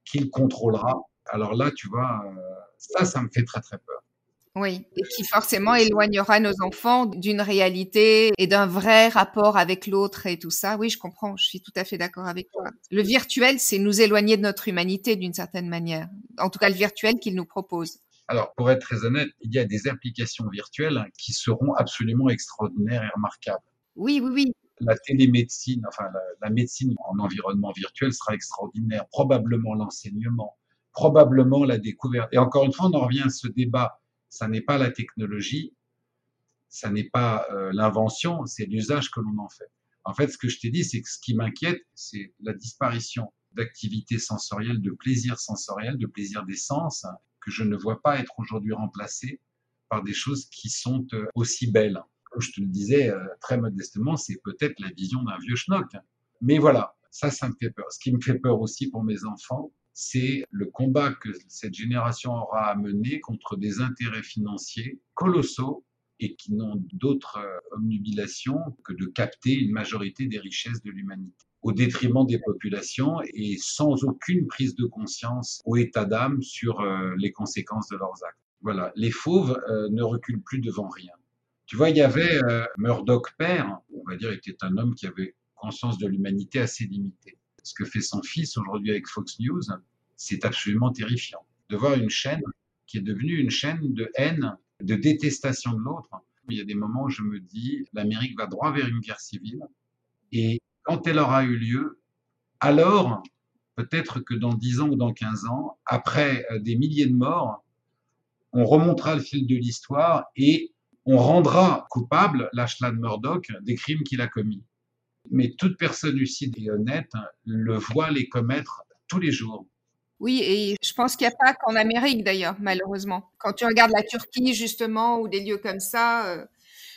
qu'il contrôlera, alors là, tu vois, euh, ça, ça me fait très très peur. Oui, et qui forcément éloignera nos enfants d'une réalité et d'un vrai rapport avec l'autre et tout ça. Oui, je comprends, je suis tout à fait d'accord avec toi. Le virtuel, c'est nous éloigner de notre humanité d'une certaine manière. En tout cas, le virtuel qu'il nous propose. Alors, pour être très honnête, il y a des applications virtuelles qui seront absolument extraordinaires et remarquables. Oui, oui, oui. La télémédecine, enfin la, la médecine en environnement virtuel sera extraordinaire. Probablement l'enseignement, probablement la découverte. Et encore une fois, on en revient à ce débat ça n'est pas la technologie, ça n'est pas euh, l'invention, c'est l'usage que l'on en fait. En fait, ce que je t'ai dit, c'est que ce qui m'inquiète, c'est la disparition d'activités sensorielles, de plaisirs sensoriels, de plaisirs des sens, que je ne vois pas être aujourd'hui remplacés par des choses qui sont euh, aussi belles. Comme je te le disais euh, très modestement, c'est peut-être la vision d'un vieux schnock. Mais voilà, ça, ça me fait peur. Ce qui me fait peur aussi pour mes enfants, c'est le combat que cette génération aura à mener contre des intérêts financiers colossaux et qui n'ont d'autre euh, omnubilation que de capter une majorité des richesses de l'humanité au détriment des populations et sans aucune prise de conscience ou état d'âme sur euh, les conséquences de leurs actes. Voilà, les fauves euh, ne reculent plus devant rien. Tu vois, il y avait Murdoch père, on va dire, était un homme qui avait conscience de l'humanité assez limitée ce que fait son fils aujourd'hui avec Fox News, c'est absolument terrifiant. De voir une chaîne qui est devenue une chaîne de haine, de détestation de l'autre. Il y a des moments où je me dis, l'Amérique va droit vers une guerre civile Et quand elle aura eu lieu, alors peut-être que dans 10 ans ou dans 15 ans, après euh, des milliers de morts, on remontera le fil de l'histoire et on rendra coupable Lachlan Murdoch des crimes qu'il a commis. Mais toute personne lucide et honnête le voit les commettre tous les jours. Oui, et je pense qu'il n'y a pas qu'en Amérique d'ailleurs, malheureusement. Quand tu regardes la Turquie justement ou des lieux comme ça, euh,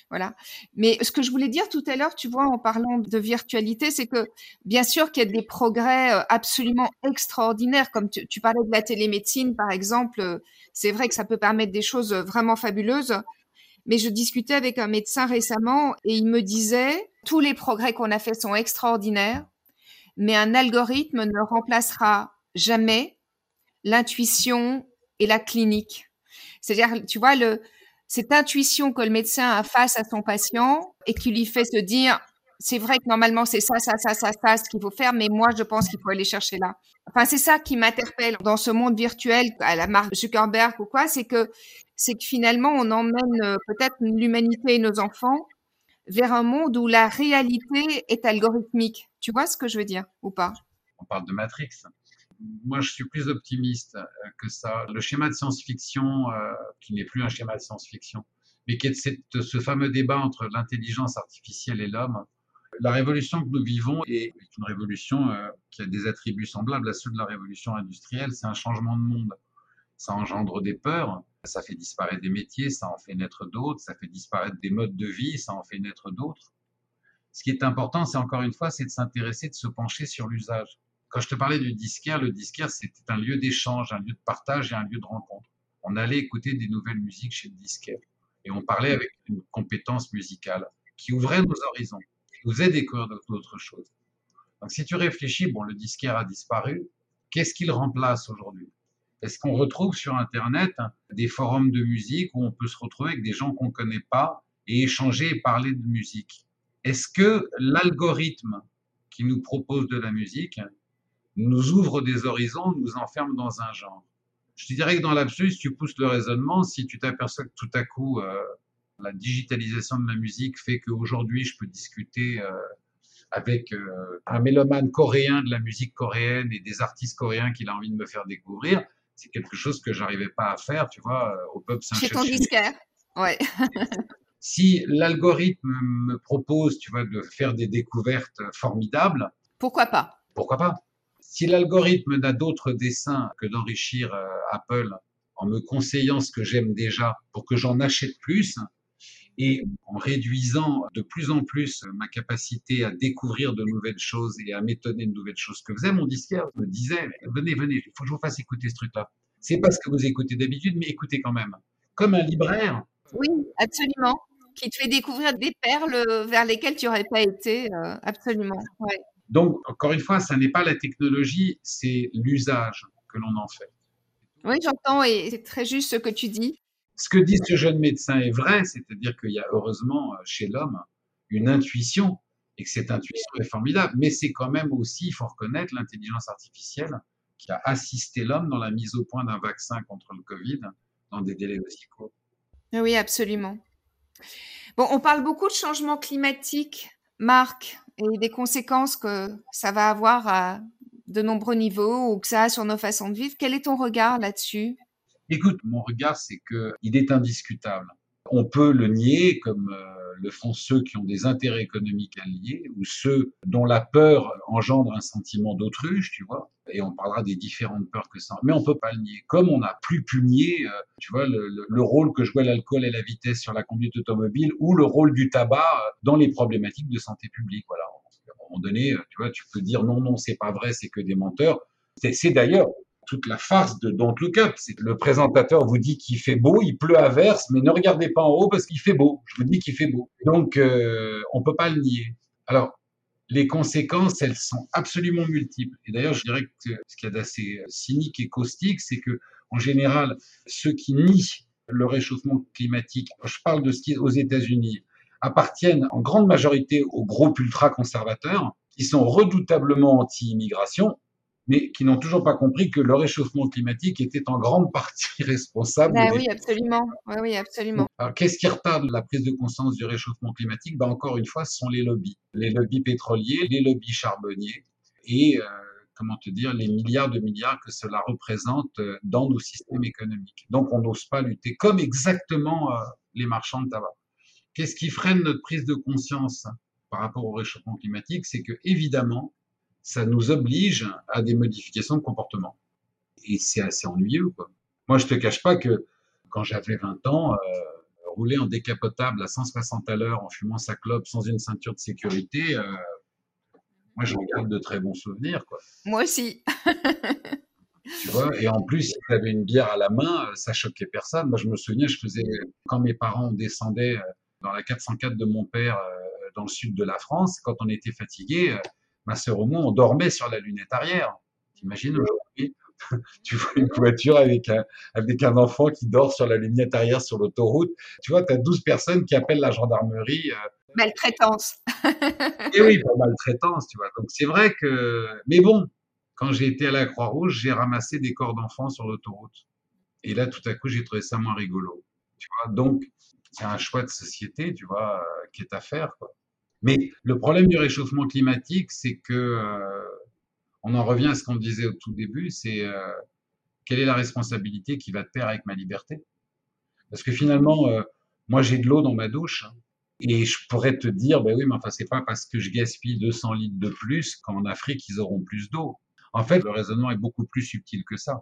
voilà. Mais ce que je voulais dire tout à l'heure, tu vois, en parlant de virtualité, c'est que bien sûr qu'il y a des progrès euh, absolument extraordinaires, comme tu, tu parlais de la télémédecine par exemple. Euh, c'est vrai que ça peut permettre des choses vraiment fabuleuses. Mais je discutais avec un médecin récemment et il me disait, tous les progrès qu'on a faits sont extraordinaires, mais un algorithme ne remplacera jamais l'intuition et la clinique. C'est-à-dire, tu vois, le, cette intuition que le médecin a face à son patient et qui lui fait se dire, c'est vrai que normalement c'est ça, ça, ça, ça, ça, ce qu'il faut faire, mais moi je pense qu'il faut aller chercher là. Enfin, c'est ça qui m'interpelle dans ce monde virtuel à la marque Zuckerberg ou quoi, c'est que c'est que finalement on emmène euh, peut-être l'humanité et nos enfants vers un monde où la réalité est algorithmique. Tu vois ce que je veux dire ou pas? On parle de Matrix moi, je suis plus optimiste euh, que ça. Le schéma de science-fiction, euh, qui n'est plus un schéma de science-fiction, mais qui est ce fameux débat entre l'intelligence artificielle et l'homme, la révolution que nous vivons est une révolution euh, qui a des attributs semblables à ceux de la révolution industrielle. C'est un changement de monde. Ça engendre des peurs, ça fait disparaître des métiers, ça en fait naître d'autres, ça fait disparaître des modes de vie, ça en fait naître d'autres. Ce qui est important, c'est encore une fois, c'est de s'intéresser, de se pencher sur l'usage. Quand je te parlais du disquaire, le disquaire, c'était un lieu d'échange, un lieu de partage et un lieu de rencontre. On allait écouter des nouvelles musiques chez le disquaire et on parlait avec une compétence musicale qui ouvrait nos horizons, qui nous faisait découvrir d'autres choses. Donc si tu réfléchis, bon, le disquaire a disparu, qu'est-ce qu'il remplace aujourd'hui? Est-ce qu'on retrouve sur Internet des forums de musique où on peut se retrouver avec des gens qu'on ne connaît pas et échanger et parler de musique? Est-ce que l'algorithme qui nous propose de la musique nous ouvre des horizons, nous enferme dans un genre? Je te dirais que dans l'absolu, si tu pousses le raisonnement, si tu t'aperçois que tout à coup, euh, la digitalisation de la musique fait qu'aujourd'hui, je peux discuter euh, avec euh, un mélomane coréen de la musique coréenne et des artistes coréens qu'il a envie de me faire découvrir, c'est quelque chose que j'arrivais pas à faire, tu vois, au pub saint Chez ton disquaire, ouais. si l'algorithme me propose, tu vois, de faire des découvertes formidables, pourquoi pas? Pourquoi pas? Si l'algorithme n'a d'autre dessin que d'enrichir euh, Apple en me conseillant ce que j'aime déjà pour que j'en achète plus, et en réduisant de plus en plus ma capacité à découvrir de nouvelles choses et à m'étonner de nouvelles choses que faisait mon disquaire me disait venez venez il faut que je vous fasse écouter ce truc là c'est pas ce que vous écoutez d'habitude mais écoutez quand même comme un libraire oui absolument qui te fait découvrir des perles vers lesquelles tu n'aurais pas été euh, absolument ouais. Donc, encore une fois, ça n'est pas la technologie, c'est l'usage que l'on en fait. Oui, j'entends et c'est très juste ce que tu dis. Ce que dit ce jeune médecin est vrai, c'est-à-dire qu'il y a heureusement euh, chez l'homme une intuition et que cette intuition est formidable, mais c'est quand même aussi, il faut reconnaître, l'intelligence artificielle qui a assisté l'homme dans la mise au point d'un vaccin contre le Covid dans des délais aussi courts. Oui, absolument. Bon, on parle beaucoup de changement climatique, Marc, et des conséquences que ça va avoir à de nombreux niveaux ou que ça a sur nos façons de vivre. Quel est ton regard là-dessus? Écoute, mon regard, c'est qu'il est indiscutable. On peut le nier comme euh, le font ceux qui ont des intérêts économiques à ou ceux dont la peur engendre un sentiment d'autruche, tu vois. Et on parlera des différentes peurs que ça. Mais on peut pas le nier. Comme on n'a plus pu nier, euh, tu vois, le, le, rôle que jouait l'alcool et la vitesse sur la conduite automobile ou le rôle du tabac euh, dans les problématiques de santé publique. Voilà. À un moment donné, tu vois, tu peux dire non, non, c'est pas vrai, c'est que des menteurs. C'est d'ailleurs toute la farce de Don't Look Up. C'est le présentateur vous dit qu'il fait beau, il pleut à verse, mais ne regardez pas en haut parce qu'il fait beau. Je vous dis qu'il fait beau. Donc, euh, on peut pas le nier. Alors, les conséquences, elles sont absolument multiples. Et d'ailleurs, je dirais que ce qu'il y a d'assez cynique et caustique, c'est que, en général, ceux qui nient le réchauffement climatique, je parle de ce qui est aux États-Unis, appartiennent en grande majorité aux groupes ultra-conservateurs qui sont redoutablement anti-immigration, mais qui n'ont toujours pas compris que le réchauffement climatique était en grande partie responsable. Bah, oui, absolument. oui, absolument. Alors, qu'est-ce qui retarde la prise de conscience du réchauffement climatique? Bah, Encore une fois, ce sont les lobbies. Les lobbies pétroliers, les lobbies charbonniers et, euh, comment te dire, les milliards de milliards que cela représente euh, dans nos systèmes économiques. Donc, on n'ose pas lutter, comme exactement euh, les marchands de tabac. Qu'est-ce qui freine notre prise de conscience par rapport au réchauffement climatique? C'est que, évidemment, ça nous oblige à des modifications de comportement. Et c'est assez ennuyeux. Quoi. Moi, je te cache pas que quand j'avais 20 ans, euh, rouler en décapotable à 160 à l'heure en fumant sa clope sans une ceinture de sécurité, euh, moi, j'en garde de très bons souvenirs. Quoi. Moi aussi. tu vois, et en plus, si tu avais une bière à la main, ça choquait personne. Moi, je me souviens, je faisais, quand mes parents descendaient euh, dans la 404 de mon père, dans le sud de la France, quand on était fatigué, ma sœur au moins, on dormait sur la lunette arrière. T'imagines aujourd'hui tu vois une voiture avec un, avec un enfant qui dort sur la lunette arrière sur l'autoroute. Tu vois, tu as 12 personnes qui appellent la gendarmerie. Euh. Maltraitance. Et oui, pas maltraitance, tu vois. Donc c'est vrai que. Mais bon, quand j'ai été à la Croix-Rouge, j'ai ramassé des corps d'enfants sur l'autoroute. Et là, tout à coup, j'ai trouvé ça moins rigolo. Tu vois, donc c'est un choix de société, tu vois, euh, qui est à faire, quoi. Mais le problème du réchauffement climatique, c'est que euh, on en revient à ce qu'on disait au tout début, c'est euh, quelle est la responsabilité qui va te pair avec ma liberté? Parce que finalement, euh, moi j'ai de l'eau dans ma douche hein, et je pourrais te dire, ben oui, mais enfin c'est pas parce que je gaspille 200 litres de plus qu'en Afrique ils auront plus d'eau. En fait, le raisonnement est beaucoup plus subtil que ça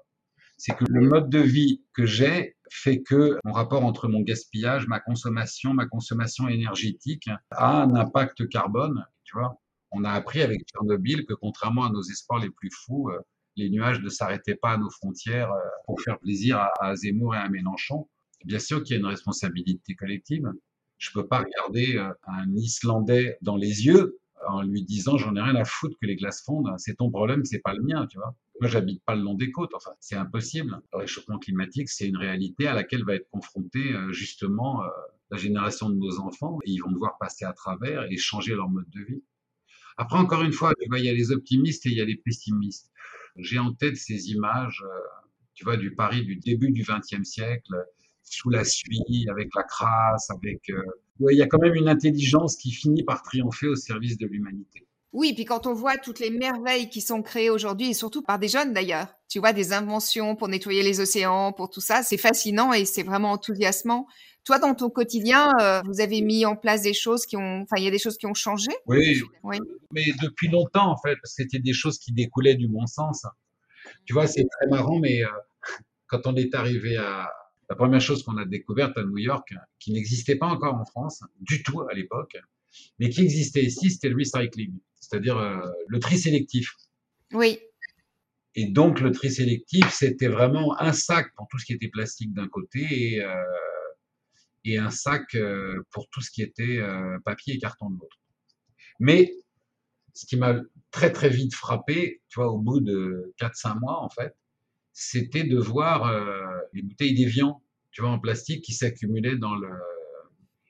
c'est que le mode de vie que j'ai fait que mon rapport entre mon gaspillage, ma consommation, ma consommation énergétique a un impact carbone, tu vois. On a appris avec Tchernobyl que contrairement à nos espoirs les plus fous, euh, les nuages ne s'arrêtaient pas à nos frontières euh, pour faire plaisir à, Zemmour et à Mélenchon. Bien sûr qu'il y a une responsabilité collective. Je peux pas regarder euh, un Islandais dans les yeux en lui disant j'en ai rien à foutre que les glaces fondent, c'est ton problème, c'est pas le mien, tu vois. Moi, j'habite pas le long des côtes. Enfin, c'est impossible. Le réchauffement climatique, c'est une réalité à laquelle va être confrontée euh, justement euh, la génération de nos enfants et ils vont devoir passer à travers et changer leur mode de vie. Après, encore une fois, tu vois, il y a les optimistes et il y a les pessimistes. J'ai en tête ces images, euh, tu vois, du Paris du début du XXe siècle, sous la suie, avec la crasse, avec. Il y a quand même une intelligence qui finit par triompher au service de l'humanité. Oui, puis quand on voit toutes les merveilles qui sont créées aujourd'hui, et surtout par des jeunes d'ailleurs, tu vois, des inventions pour nettoyer les océans, pour tout ça, c'est fascinant et c'est vraiment enthousiasmant. Toi, dans ton quotidien, euh, vous avez mis en place des choses qui ont, enfin, il y a des choses qui ont changé? Oui, oui. mais depuis longtemps en fait, c'était des choses qui découlaient du bon sens. Tu vois, c'est très marrant, mais euh, quand on est arrivé à la première chose qu'on a découverte à New York, qui n'existait pas encore en France du tout à l'époque, mais qui existait ici, c'était le recycling c'est-à-dire euh, le tri sélectif. Oui. Et donc, le tri sélectif, c'était vraiment un sac pour tout ce qui était plastique d'un côté et, euh, et un sac euh, pour tout ce qui était papier et carton de l'autre. Mais ce qui m'a très très vite frappé, tu vois, au bout de 4-5 mois en fait, c'était de voir les bouteilles d'évian, tu vois, en plastique qui s'accumulaient dans le...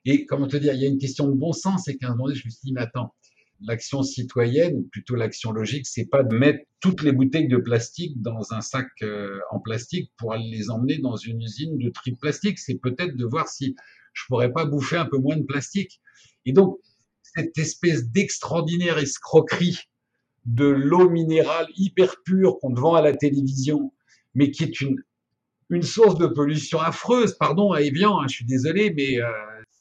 Et comment te dire, il y a une question de bon sens, et qu'à un moment donné, je me suis dit, mais attends, l'action citoyenne, plutôt l'action logique, c'est pas de mettre toutes les bouteilles de plastique dans un sac euh, en plastique pour les emmener dans une usine de tri plastique. C'est peut-être de voir si je pourrais pas bouffer un peu moins de plastique. Et donc, cette espèce d'extraordinaire escroquerie de l'eau minérale hyper pure qu'on te vend à la télévision, mais qui est une, une source de pollution affreuse. Pardon à Evian, hein, je suis désolé, mais euh,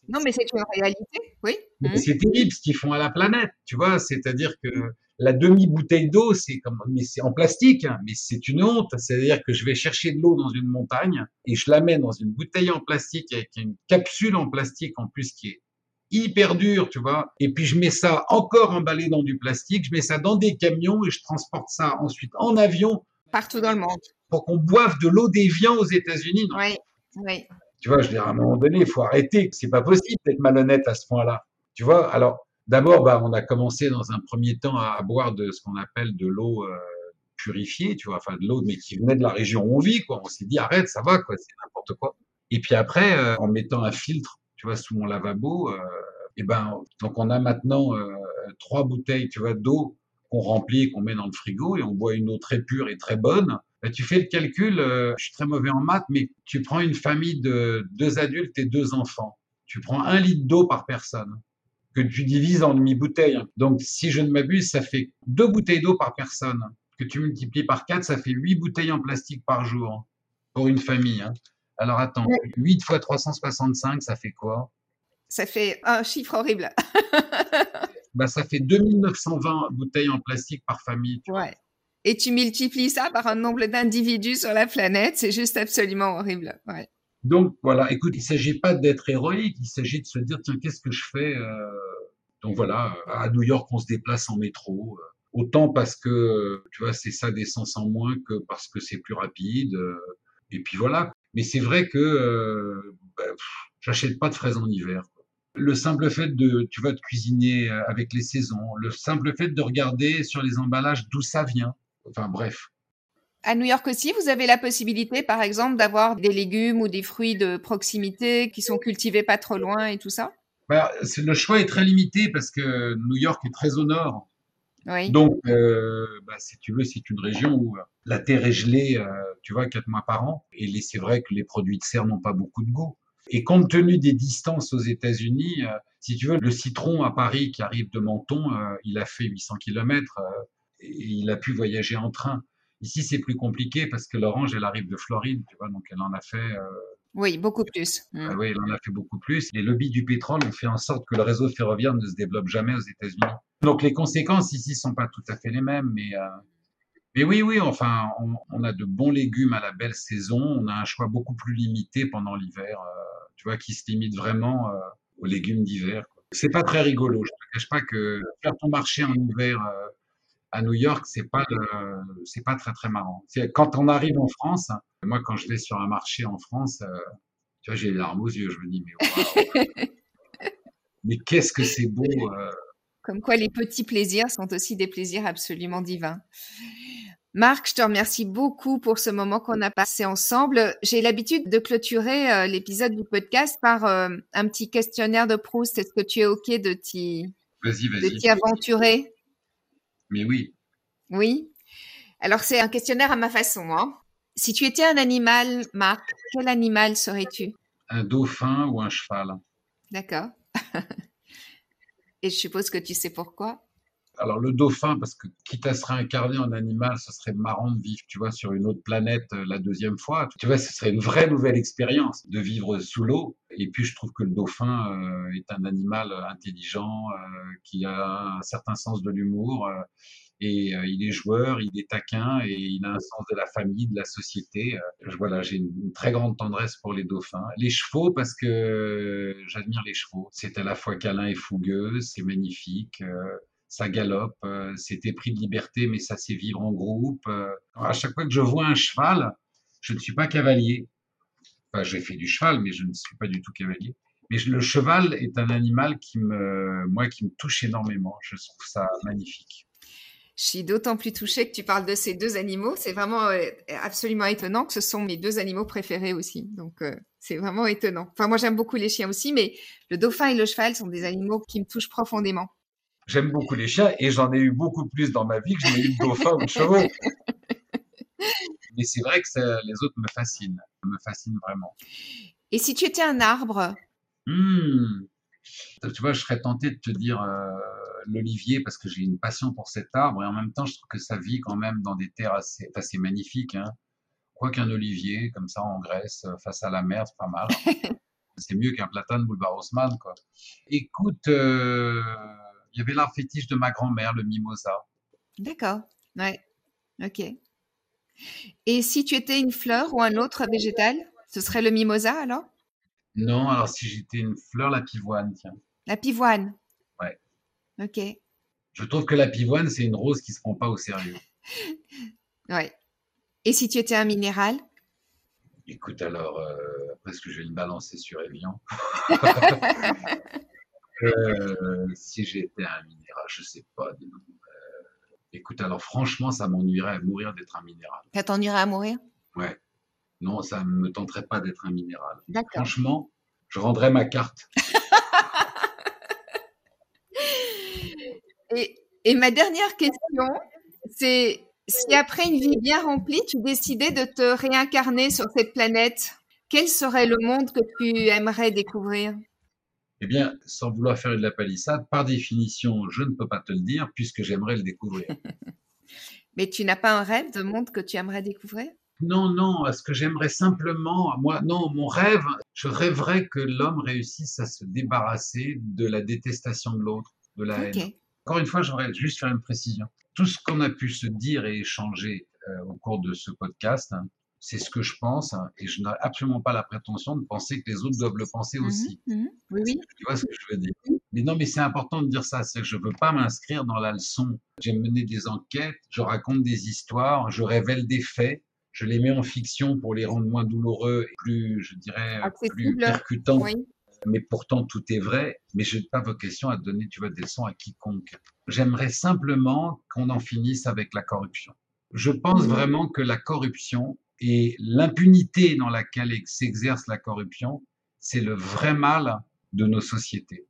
non, mais c'est une réalité, oui. Mmh. C'est terrible ce qu'ils font à la planète, tu vois. C'est-à-dire que la demi-bouteille d'eau, c'est comme, mais c'est en plastique, hein, mais c'est une honte. C'est-à-dire que je vais chercher de l'eau dans une montagne et je la mets dans une bouteille en plastique avec une capsule en plastique en plus qui est hyper dure, tu vois. Et puis je mets ça encore emballé dans du plastique, je mets ça dans des camions et je transporte ça ensuite en avion. Partout dans le monde. Pour qu'on boive de l'eau d'évian aux États-Unis. Oui, oui. Tu vois, je veux à un moment donné, il faut arrêter. C'est pas possible d'être malhonnête à ce point-là. Tu vois, alors, d'abord, bah, on a commencé dans un premier temps à, boire de ce qu'on appelle de l'eau euh, purifiée, tu vois, enfin de l'eau, mais qui venait de la région où on vit, quoi. On s'est dit, arrête, ça va, quoi, c'est n'importe quoi. Et puis après, euh, en mettant un filtre, tu vois, sous mon lavabo, euh, et ben, donc on a maintenant trois bouteilles, tu vois, d'eau qu'on remplit, qu'on met dans le frigo et on boit une eau très pure et très bonne. Ben, tu fais le calcul, euh, je suis très mauvais en maths, mais tu prends une famille de deux adultes et deux enfants. Tu prends un litre d'eau par personne que tu divises en demi-bouteilles. Donc, si je ne m'abuse, ça fait deux bouteilles d'eau par personne. Que tu multiplies par quatre, ça fait huit bouteilles en plastique par jour pour une famille. Hein. Alors, attends, 8 fois 365, ça fait quoi? Ça fait un chiffre horrible. bah, ça fait 2920 bouteilles en plastique par famille. ouais. Et tu multiplies ça par un nombre d'individus sur la planète, c'est juste absolument horrible. Donc voilà, écoute, il ne s'agit pas d'être héroïque, il s'agit de se dire, tiens, qu'est-ce que je fais euh, Donc voilà, à New York, on se déplace en métro, euh, autant parce que, tu vois, c'est ça d'essence en moins que parce que c'est plus rapide. Euh, et puis voilà. Mais c'est vrai que bah, j'achète pas de fraises en hiver le simple fait de, tu vas de cuisiner avec les saisons, le simple fait de regarder sur les emballages d'où ça vient. Enfin bref. À New York aussi, vous avez la possibilité, par exemple, d'avoir des légumes ou des fruits de proximité qui sont cultivés pas trop loin et tout ça? Bah, Le choix est très limité parce que New York est très au nord. Oui. Donc, euh, bah, si tu veux, c'est une région où la terre est gelée, euh, tu vois, quatre mois par an. Et c'est vrai que les produits de serre n'ont pas beaucoup de goût. Et compte tenu des distances aux États-Unis, euh, si tu veux, le citron à Paris qui arrive de Menton, euh, il a fait 800 km euh, il a pu voyager en train. Ici, c'est plus compliqué parce que l'orange, elle arrive de Floride, tu vois, donc elle en a fait. oui, beaucoup plus. Mmh. oui, elle en a fait beaucoup plus. Les lobbies du pétrole ont fait en sorte que le réseau ferroviaire ne se développe jamais aux États-Unis. Donc les conséquences ici sont pas tout à fait les mêmes, mais mais oui, oui, enfin, on, a de bons légumes à la belle saison. On a un choix beaucoup plus limité pendant l'hiver tu vois, qui se limite vraiment euh, aux légumes d'hiver. C'est pas très rigolo. Je te cache pas que faire ton marché en hiver euh, à New York, c'est pas c'est pas très très marrant. Quand on arrive en France, moi quand je vais sur un marché en France, euh, tu vois, j'ai les larmes aux yeux. Je me dis mais mais qu'est-ce que c'est beau. Comme quoi les petits plaisirs sont aussi des plaisirs absolument divins. Marc, je te remercie beaucoup pour ce moment qu'on a passé ensemble. J'ai l'habitude de clôturer euh, l'épisode du podcast par euh, un petit questionnaire de Proust. Est-ce que tu es OK de t'y, aventurer? Mais oui. Oui. Alors, c'est un questionnaire à ma façon. Hein. Si tu étais un animal, Marc, quel animal serais-tu? Un dauphin ou un cheval. D'accord. Et je suppose que tu sais pourquoi alors le dauphin, parce que quitte à se réincarner en animal, ce serait marrant de vivre, tu vois, sur une autre planète euh, la deuxième fois. Tu vois, ce serait une vraie nouvelle expérience de vivre sous l'eau. Et puis je trouve que le dauphin euh, est un animal intelligent, euh, qui a un certain sens de l'humour. et il est joueur, il est taquin et il a un sens de la famille, de la société. voilà, j'ai une, très grande tendresse pour les dauphins. Les chevaux, parce que j'admire les chevaux. C'est à la fois câlin et fougueux, c'est magnifique ça galope, euh, c'était pris de liberté, mais ça sait vivre en groupe. Euh. à chaque fois que je vois un cheval, je ne suis pas cavalier. Enfin, j'ai fait du cheval, mais je ne suis pas du tout cavalier. Mais le cheval est un animal qui me, moi, qui me touche énormément. Je trouve ça magnifique. Je suis d'autant plus touchée que tu parles de ces deux animaux. C'est vraiment euh, absolument étonnant que ce sont mes deux animaux préférés aussi. Donc, c'est vraiment étonnant. Enfin, moi, j'aime beaucoup les chiens aussi, mais le dauphin et le cheval sont des animaux qui me touchent profondément. J'aime beaucoup les chiens et j'en ai eu beaucoup plus dans ma vie que j'en ai eu de dauphins ou de chevaux. Mais c'est vrai que les autres me fascinent, me fascinent vraiment. Et si tu étais un arbre? Hmm. Tu vois, je serais tenté de te dire euh, l'olivier parce que j'ai une passion pour cet arbre et en même temps, je trouve que ça vit quand même dans des terres assez, assez magnifiques. Hein. Quoi qu'un olivier, comme ça en Grèce, face à la mer, c'est pas mal. c'est mieux qu'un platane boulevard Haussmann, quoi. Écoute, euh, il y avait l'art fétiche de ma grand-mère, le mimosa. D'accord, ouais, ok. Et si tu étais une fleur ou un autre végétal, ce serait le mimosa alors? Non, alors si j'étais une fleur, la pivoine, tiens. La pivoine? Ouais. Ok. Je trouve que la pivoine, c'est une rose qui ne se prend pas au sérieux. ouais. Et si tu étais un minéral? Écoute, alors, euh, parce que je vais me balancer sur Evian. Euh, si j'étais un minéral, je sais pas. Euh, écoute, alors franchement, ça m'ennuierait à mourir d'être un minéral. Ça t'ennuierait à mourir? Ouais. Non, ça ne me tenterait pas d'être un minéral. Franchement, je rendrais ma carte. et, Et ma dernière question, c'est si après une vie bien remplie, tu décidais de te réincarner sur cette planète, quel serait le monde que tu aimerais découvrir? Eh bien, sans vouloir faire de la palissade, par définition, je ne peux pas te le dire puisque j'aimerais le découvrir. Mais tu n'as pas un rêve de monde que tu aimerais découvrir? Non, non, ce que j'aimerais simplement, moi, non, mon rêve, je rêverais que l'homme réussisse à se débarrasser de la détestation de l'autre, de la haine. Encore une fois, j'aimerais juste faire une précision. Tout ce qu'on a pu se dire et échanger euh, au cours de ce podcast, hein, c'est ce que je pense, hein, et je n'ai absolument pas la prétention de penser que les autres doivent le penser mmh aussi. mmh oui, oui. Tu vois ce que je veux dire? Mais non, mais c'est important de dire ça. C'est que je veux pas m'inscrire dans la leçon. J'ai mené des enquêtes, je raconte des histoires, je révèle des faits, je les mets en fiction pour les rendre moins douloureux et plus, je dirais, plus percutants. Oui mais pourtant tout est vrai, mais je n'ai pas vocation à donner, tu vois, des leçons à quiconque. J'aimerais simplement qu'on en finisse avec la corruption. Je pense mmh. vraiment que la corruption et l'impunité dans laquelle s'exerce la corruption, c'est le vrai mal de nos sociétés.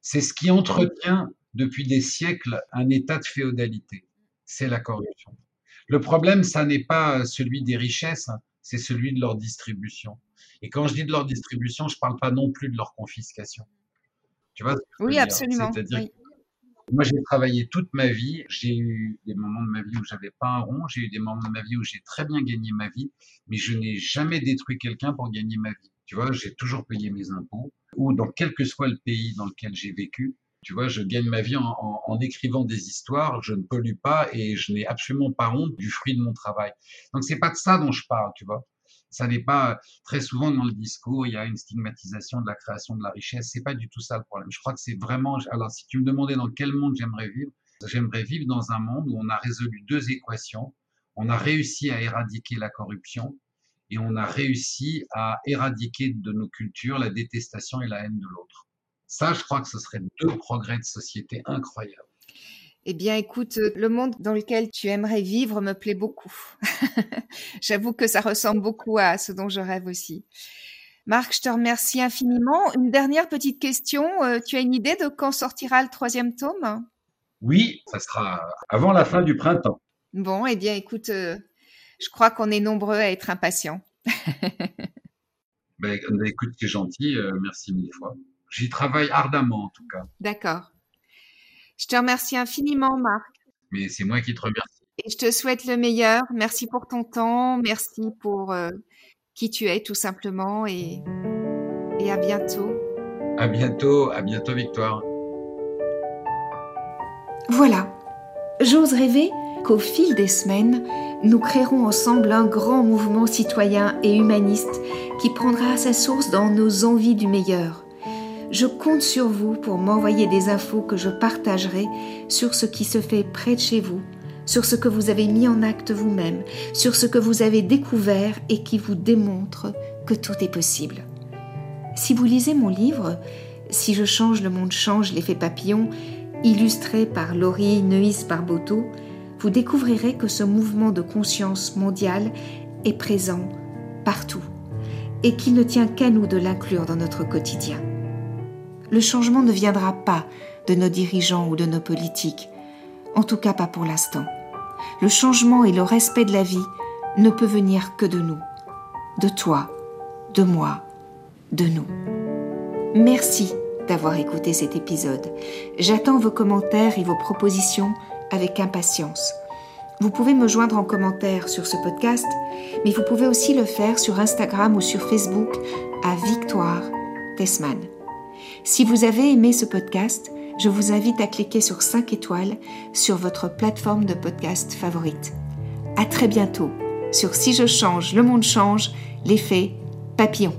C'est ce qui entretient depuis des siècles un état de féodalité. C'est la corruption. Le problème, ça n'est pas celui des richesses, hein, c'est celui de leur distribution. Et quand je dis de leur distribution, je ne parle pas non plus de leur confiscation. Tu vois Oui, absolument. Moi, j'ai travaillé toute ma vie. J'ai eu des moments de ma vie où j'avais pas un rond. J'ai eu des moments de ma vie où j'ai très bien gagné ma vie, mais je n'ai jamais détruit quelqu'un pour gagner ma vie. Tu vois, j'ai toujours payé mes impôts, ou dans quel que soit le pays dans lequel j'ai vécu. Tu vois, je gagne ma vie en, en, écrivant des histoires, je ne pollue pas et je n'ai absolument pas honte du fruit de mon travail. Donc c'est pas de ça dont je parle, tu vois ça n'est pas très souvent dans le discours, il y a une stigmatisation de la création de la richesse. C'est pas du tout ça le problème. Je crois que c'est vraiment. Alors, si tu me demandais dans quel monde j'aimerais vivre, j'aimerais vivre dans un monde où on a résolu deux équations. On a réussi à éradiquer la corruption et on a réussi à éradiquer de nos cultures la détestation et la haine de l'autre. Ça, je crois que ce serait deux progrès de société incroyables. Eh bien, écoute, euh, le monde dans lequel tu aimerais vivre me plaît beaucoup. J'avoue que ça ressemble beaucoup à ce dont je rêve aussi. Marc, je te remercie infiniment. Une dernière petite question. Euh, tu as une idée de quand sortira le troisième tome? Oui, ça sera avant la fin du printemps. Bon, eh bien, écoute, euh, je crois qu'on est nombreux à être impatients. ben, écoute, c'est gentil. merci mille fois. J'y travaille ardemment, en tout cas. D'accord. Je te remercie infiniment, Marc. Mais c'est moi qui te remercie. Et je te souhaite le meilleur. Merci pour ton temps. Merci pour euh, qui tu es, tout simplement. Et, et à bientôt. À bientôt. À bientôt, Victoire. Voilà. J'ose rêver qu'au fil des semaines, nous créerons ensemble un grand mouvement citoyen et humaniste qui prendra sa source dans nos envies du meilleur je compte sur vous pour m'envoyer des infos que je partagerai sur ce qui se fait près de chez vous, sur ce que vous avez mis en acte vous-même, sur ce que vous avez découvert et qui vous démontre que tout est possible. Si vous lisez mon livre, Si je change, le monde change, l'effet papillon, illustré par Laurie Neuis Barboteau, vous découvrirez que ce mouvement de conscience mondiale est présent partout et qu'il ne tient qu'à nous de l'inclure dans notre quotidien le changement ne viendra pas de nos dirigeants ou de nos politiques, en tout cas pas pour l'instant. Le changement et le respect de la vie ne peut venir que de nous, de toi, de moi, de nous. Merci d'avoir écouté cet épisode. J'attends vos commentaires et vos propositions avec impatience. Vous pouvez me joindre en commentaire sur ce podcast, mais vous pouvez aussi le faire sur Instagram ou sur Facebook à Victoire Tessman. Si vous avez aimé ce podcast, je vous invite à cliquer sur 5 étoiles sur votre plateforme de podcast favorite. À très bientôt sur Si je change, le monde change, l'effet papillon.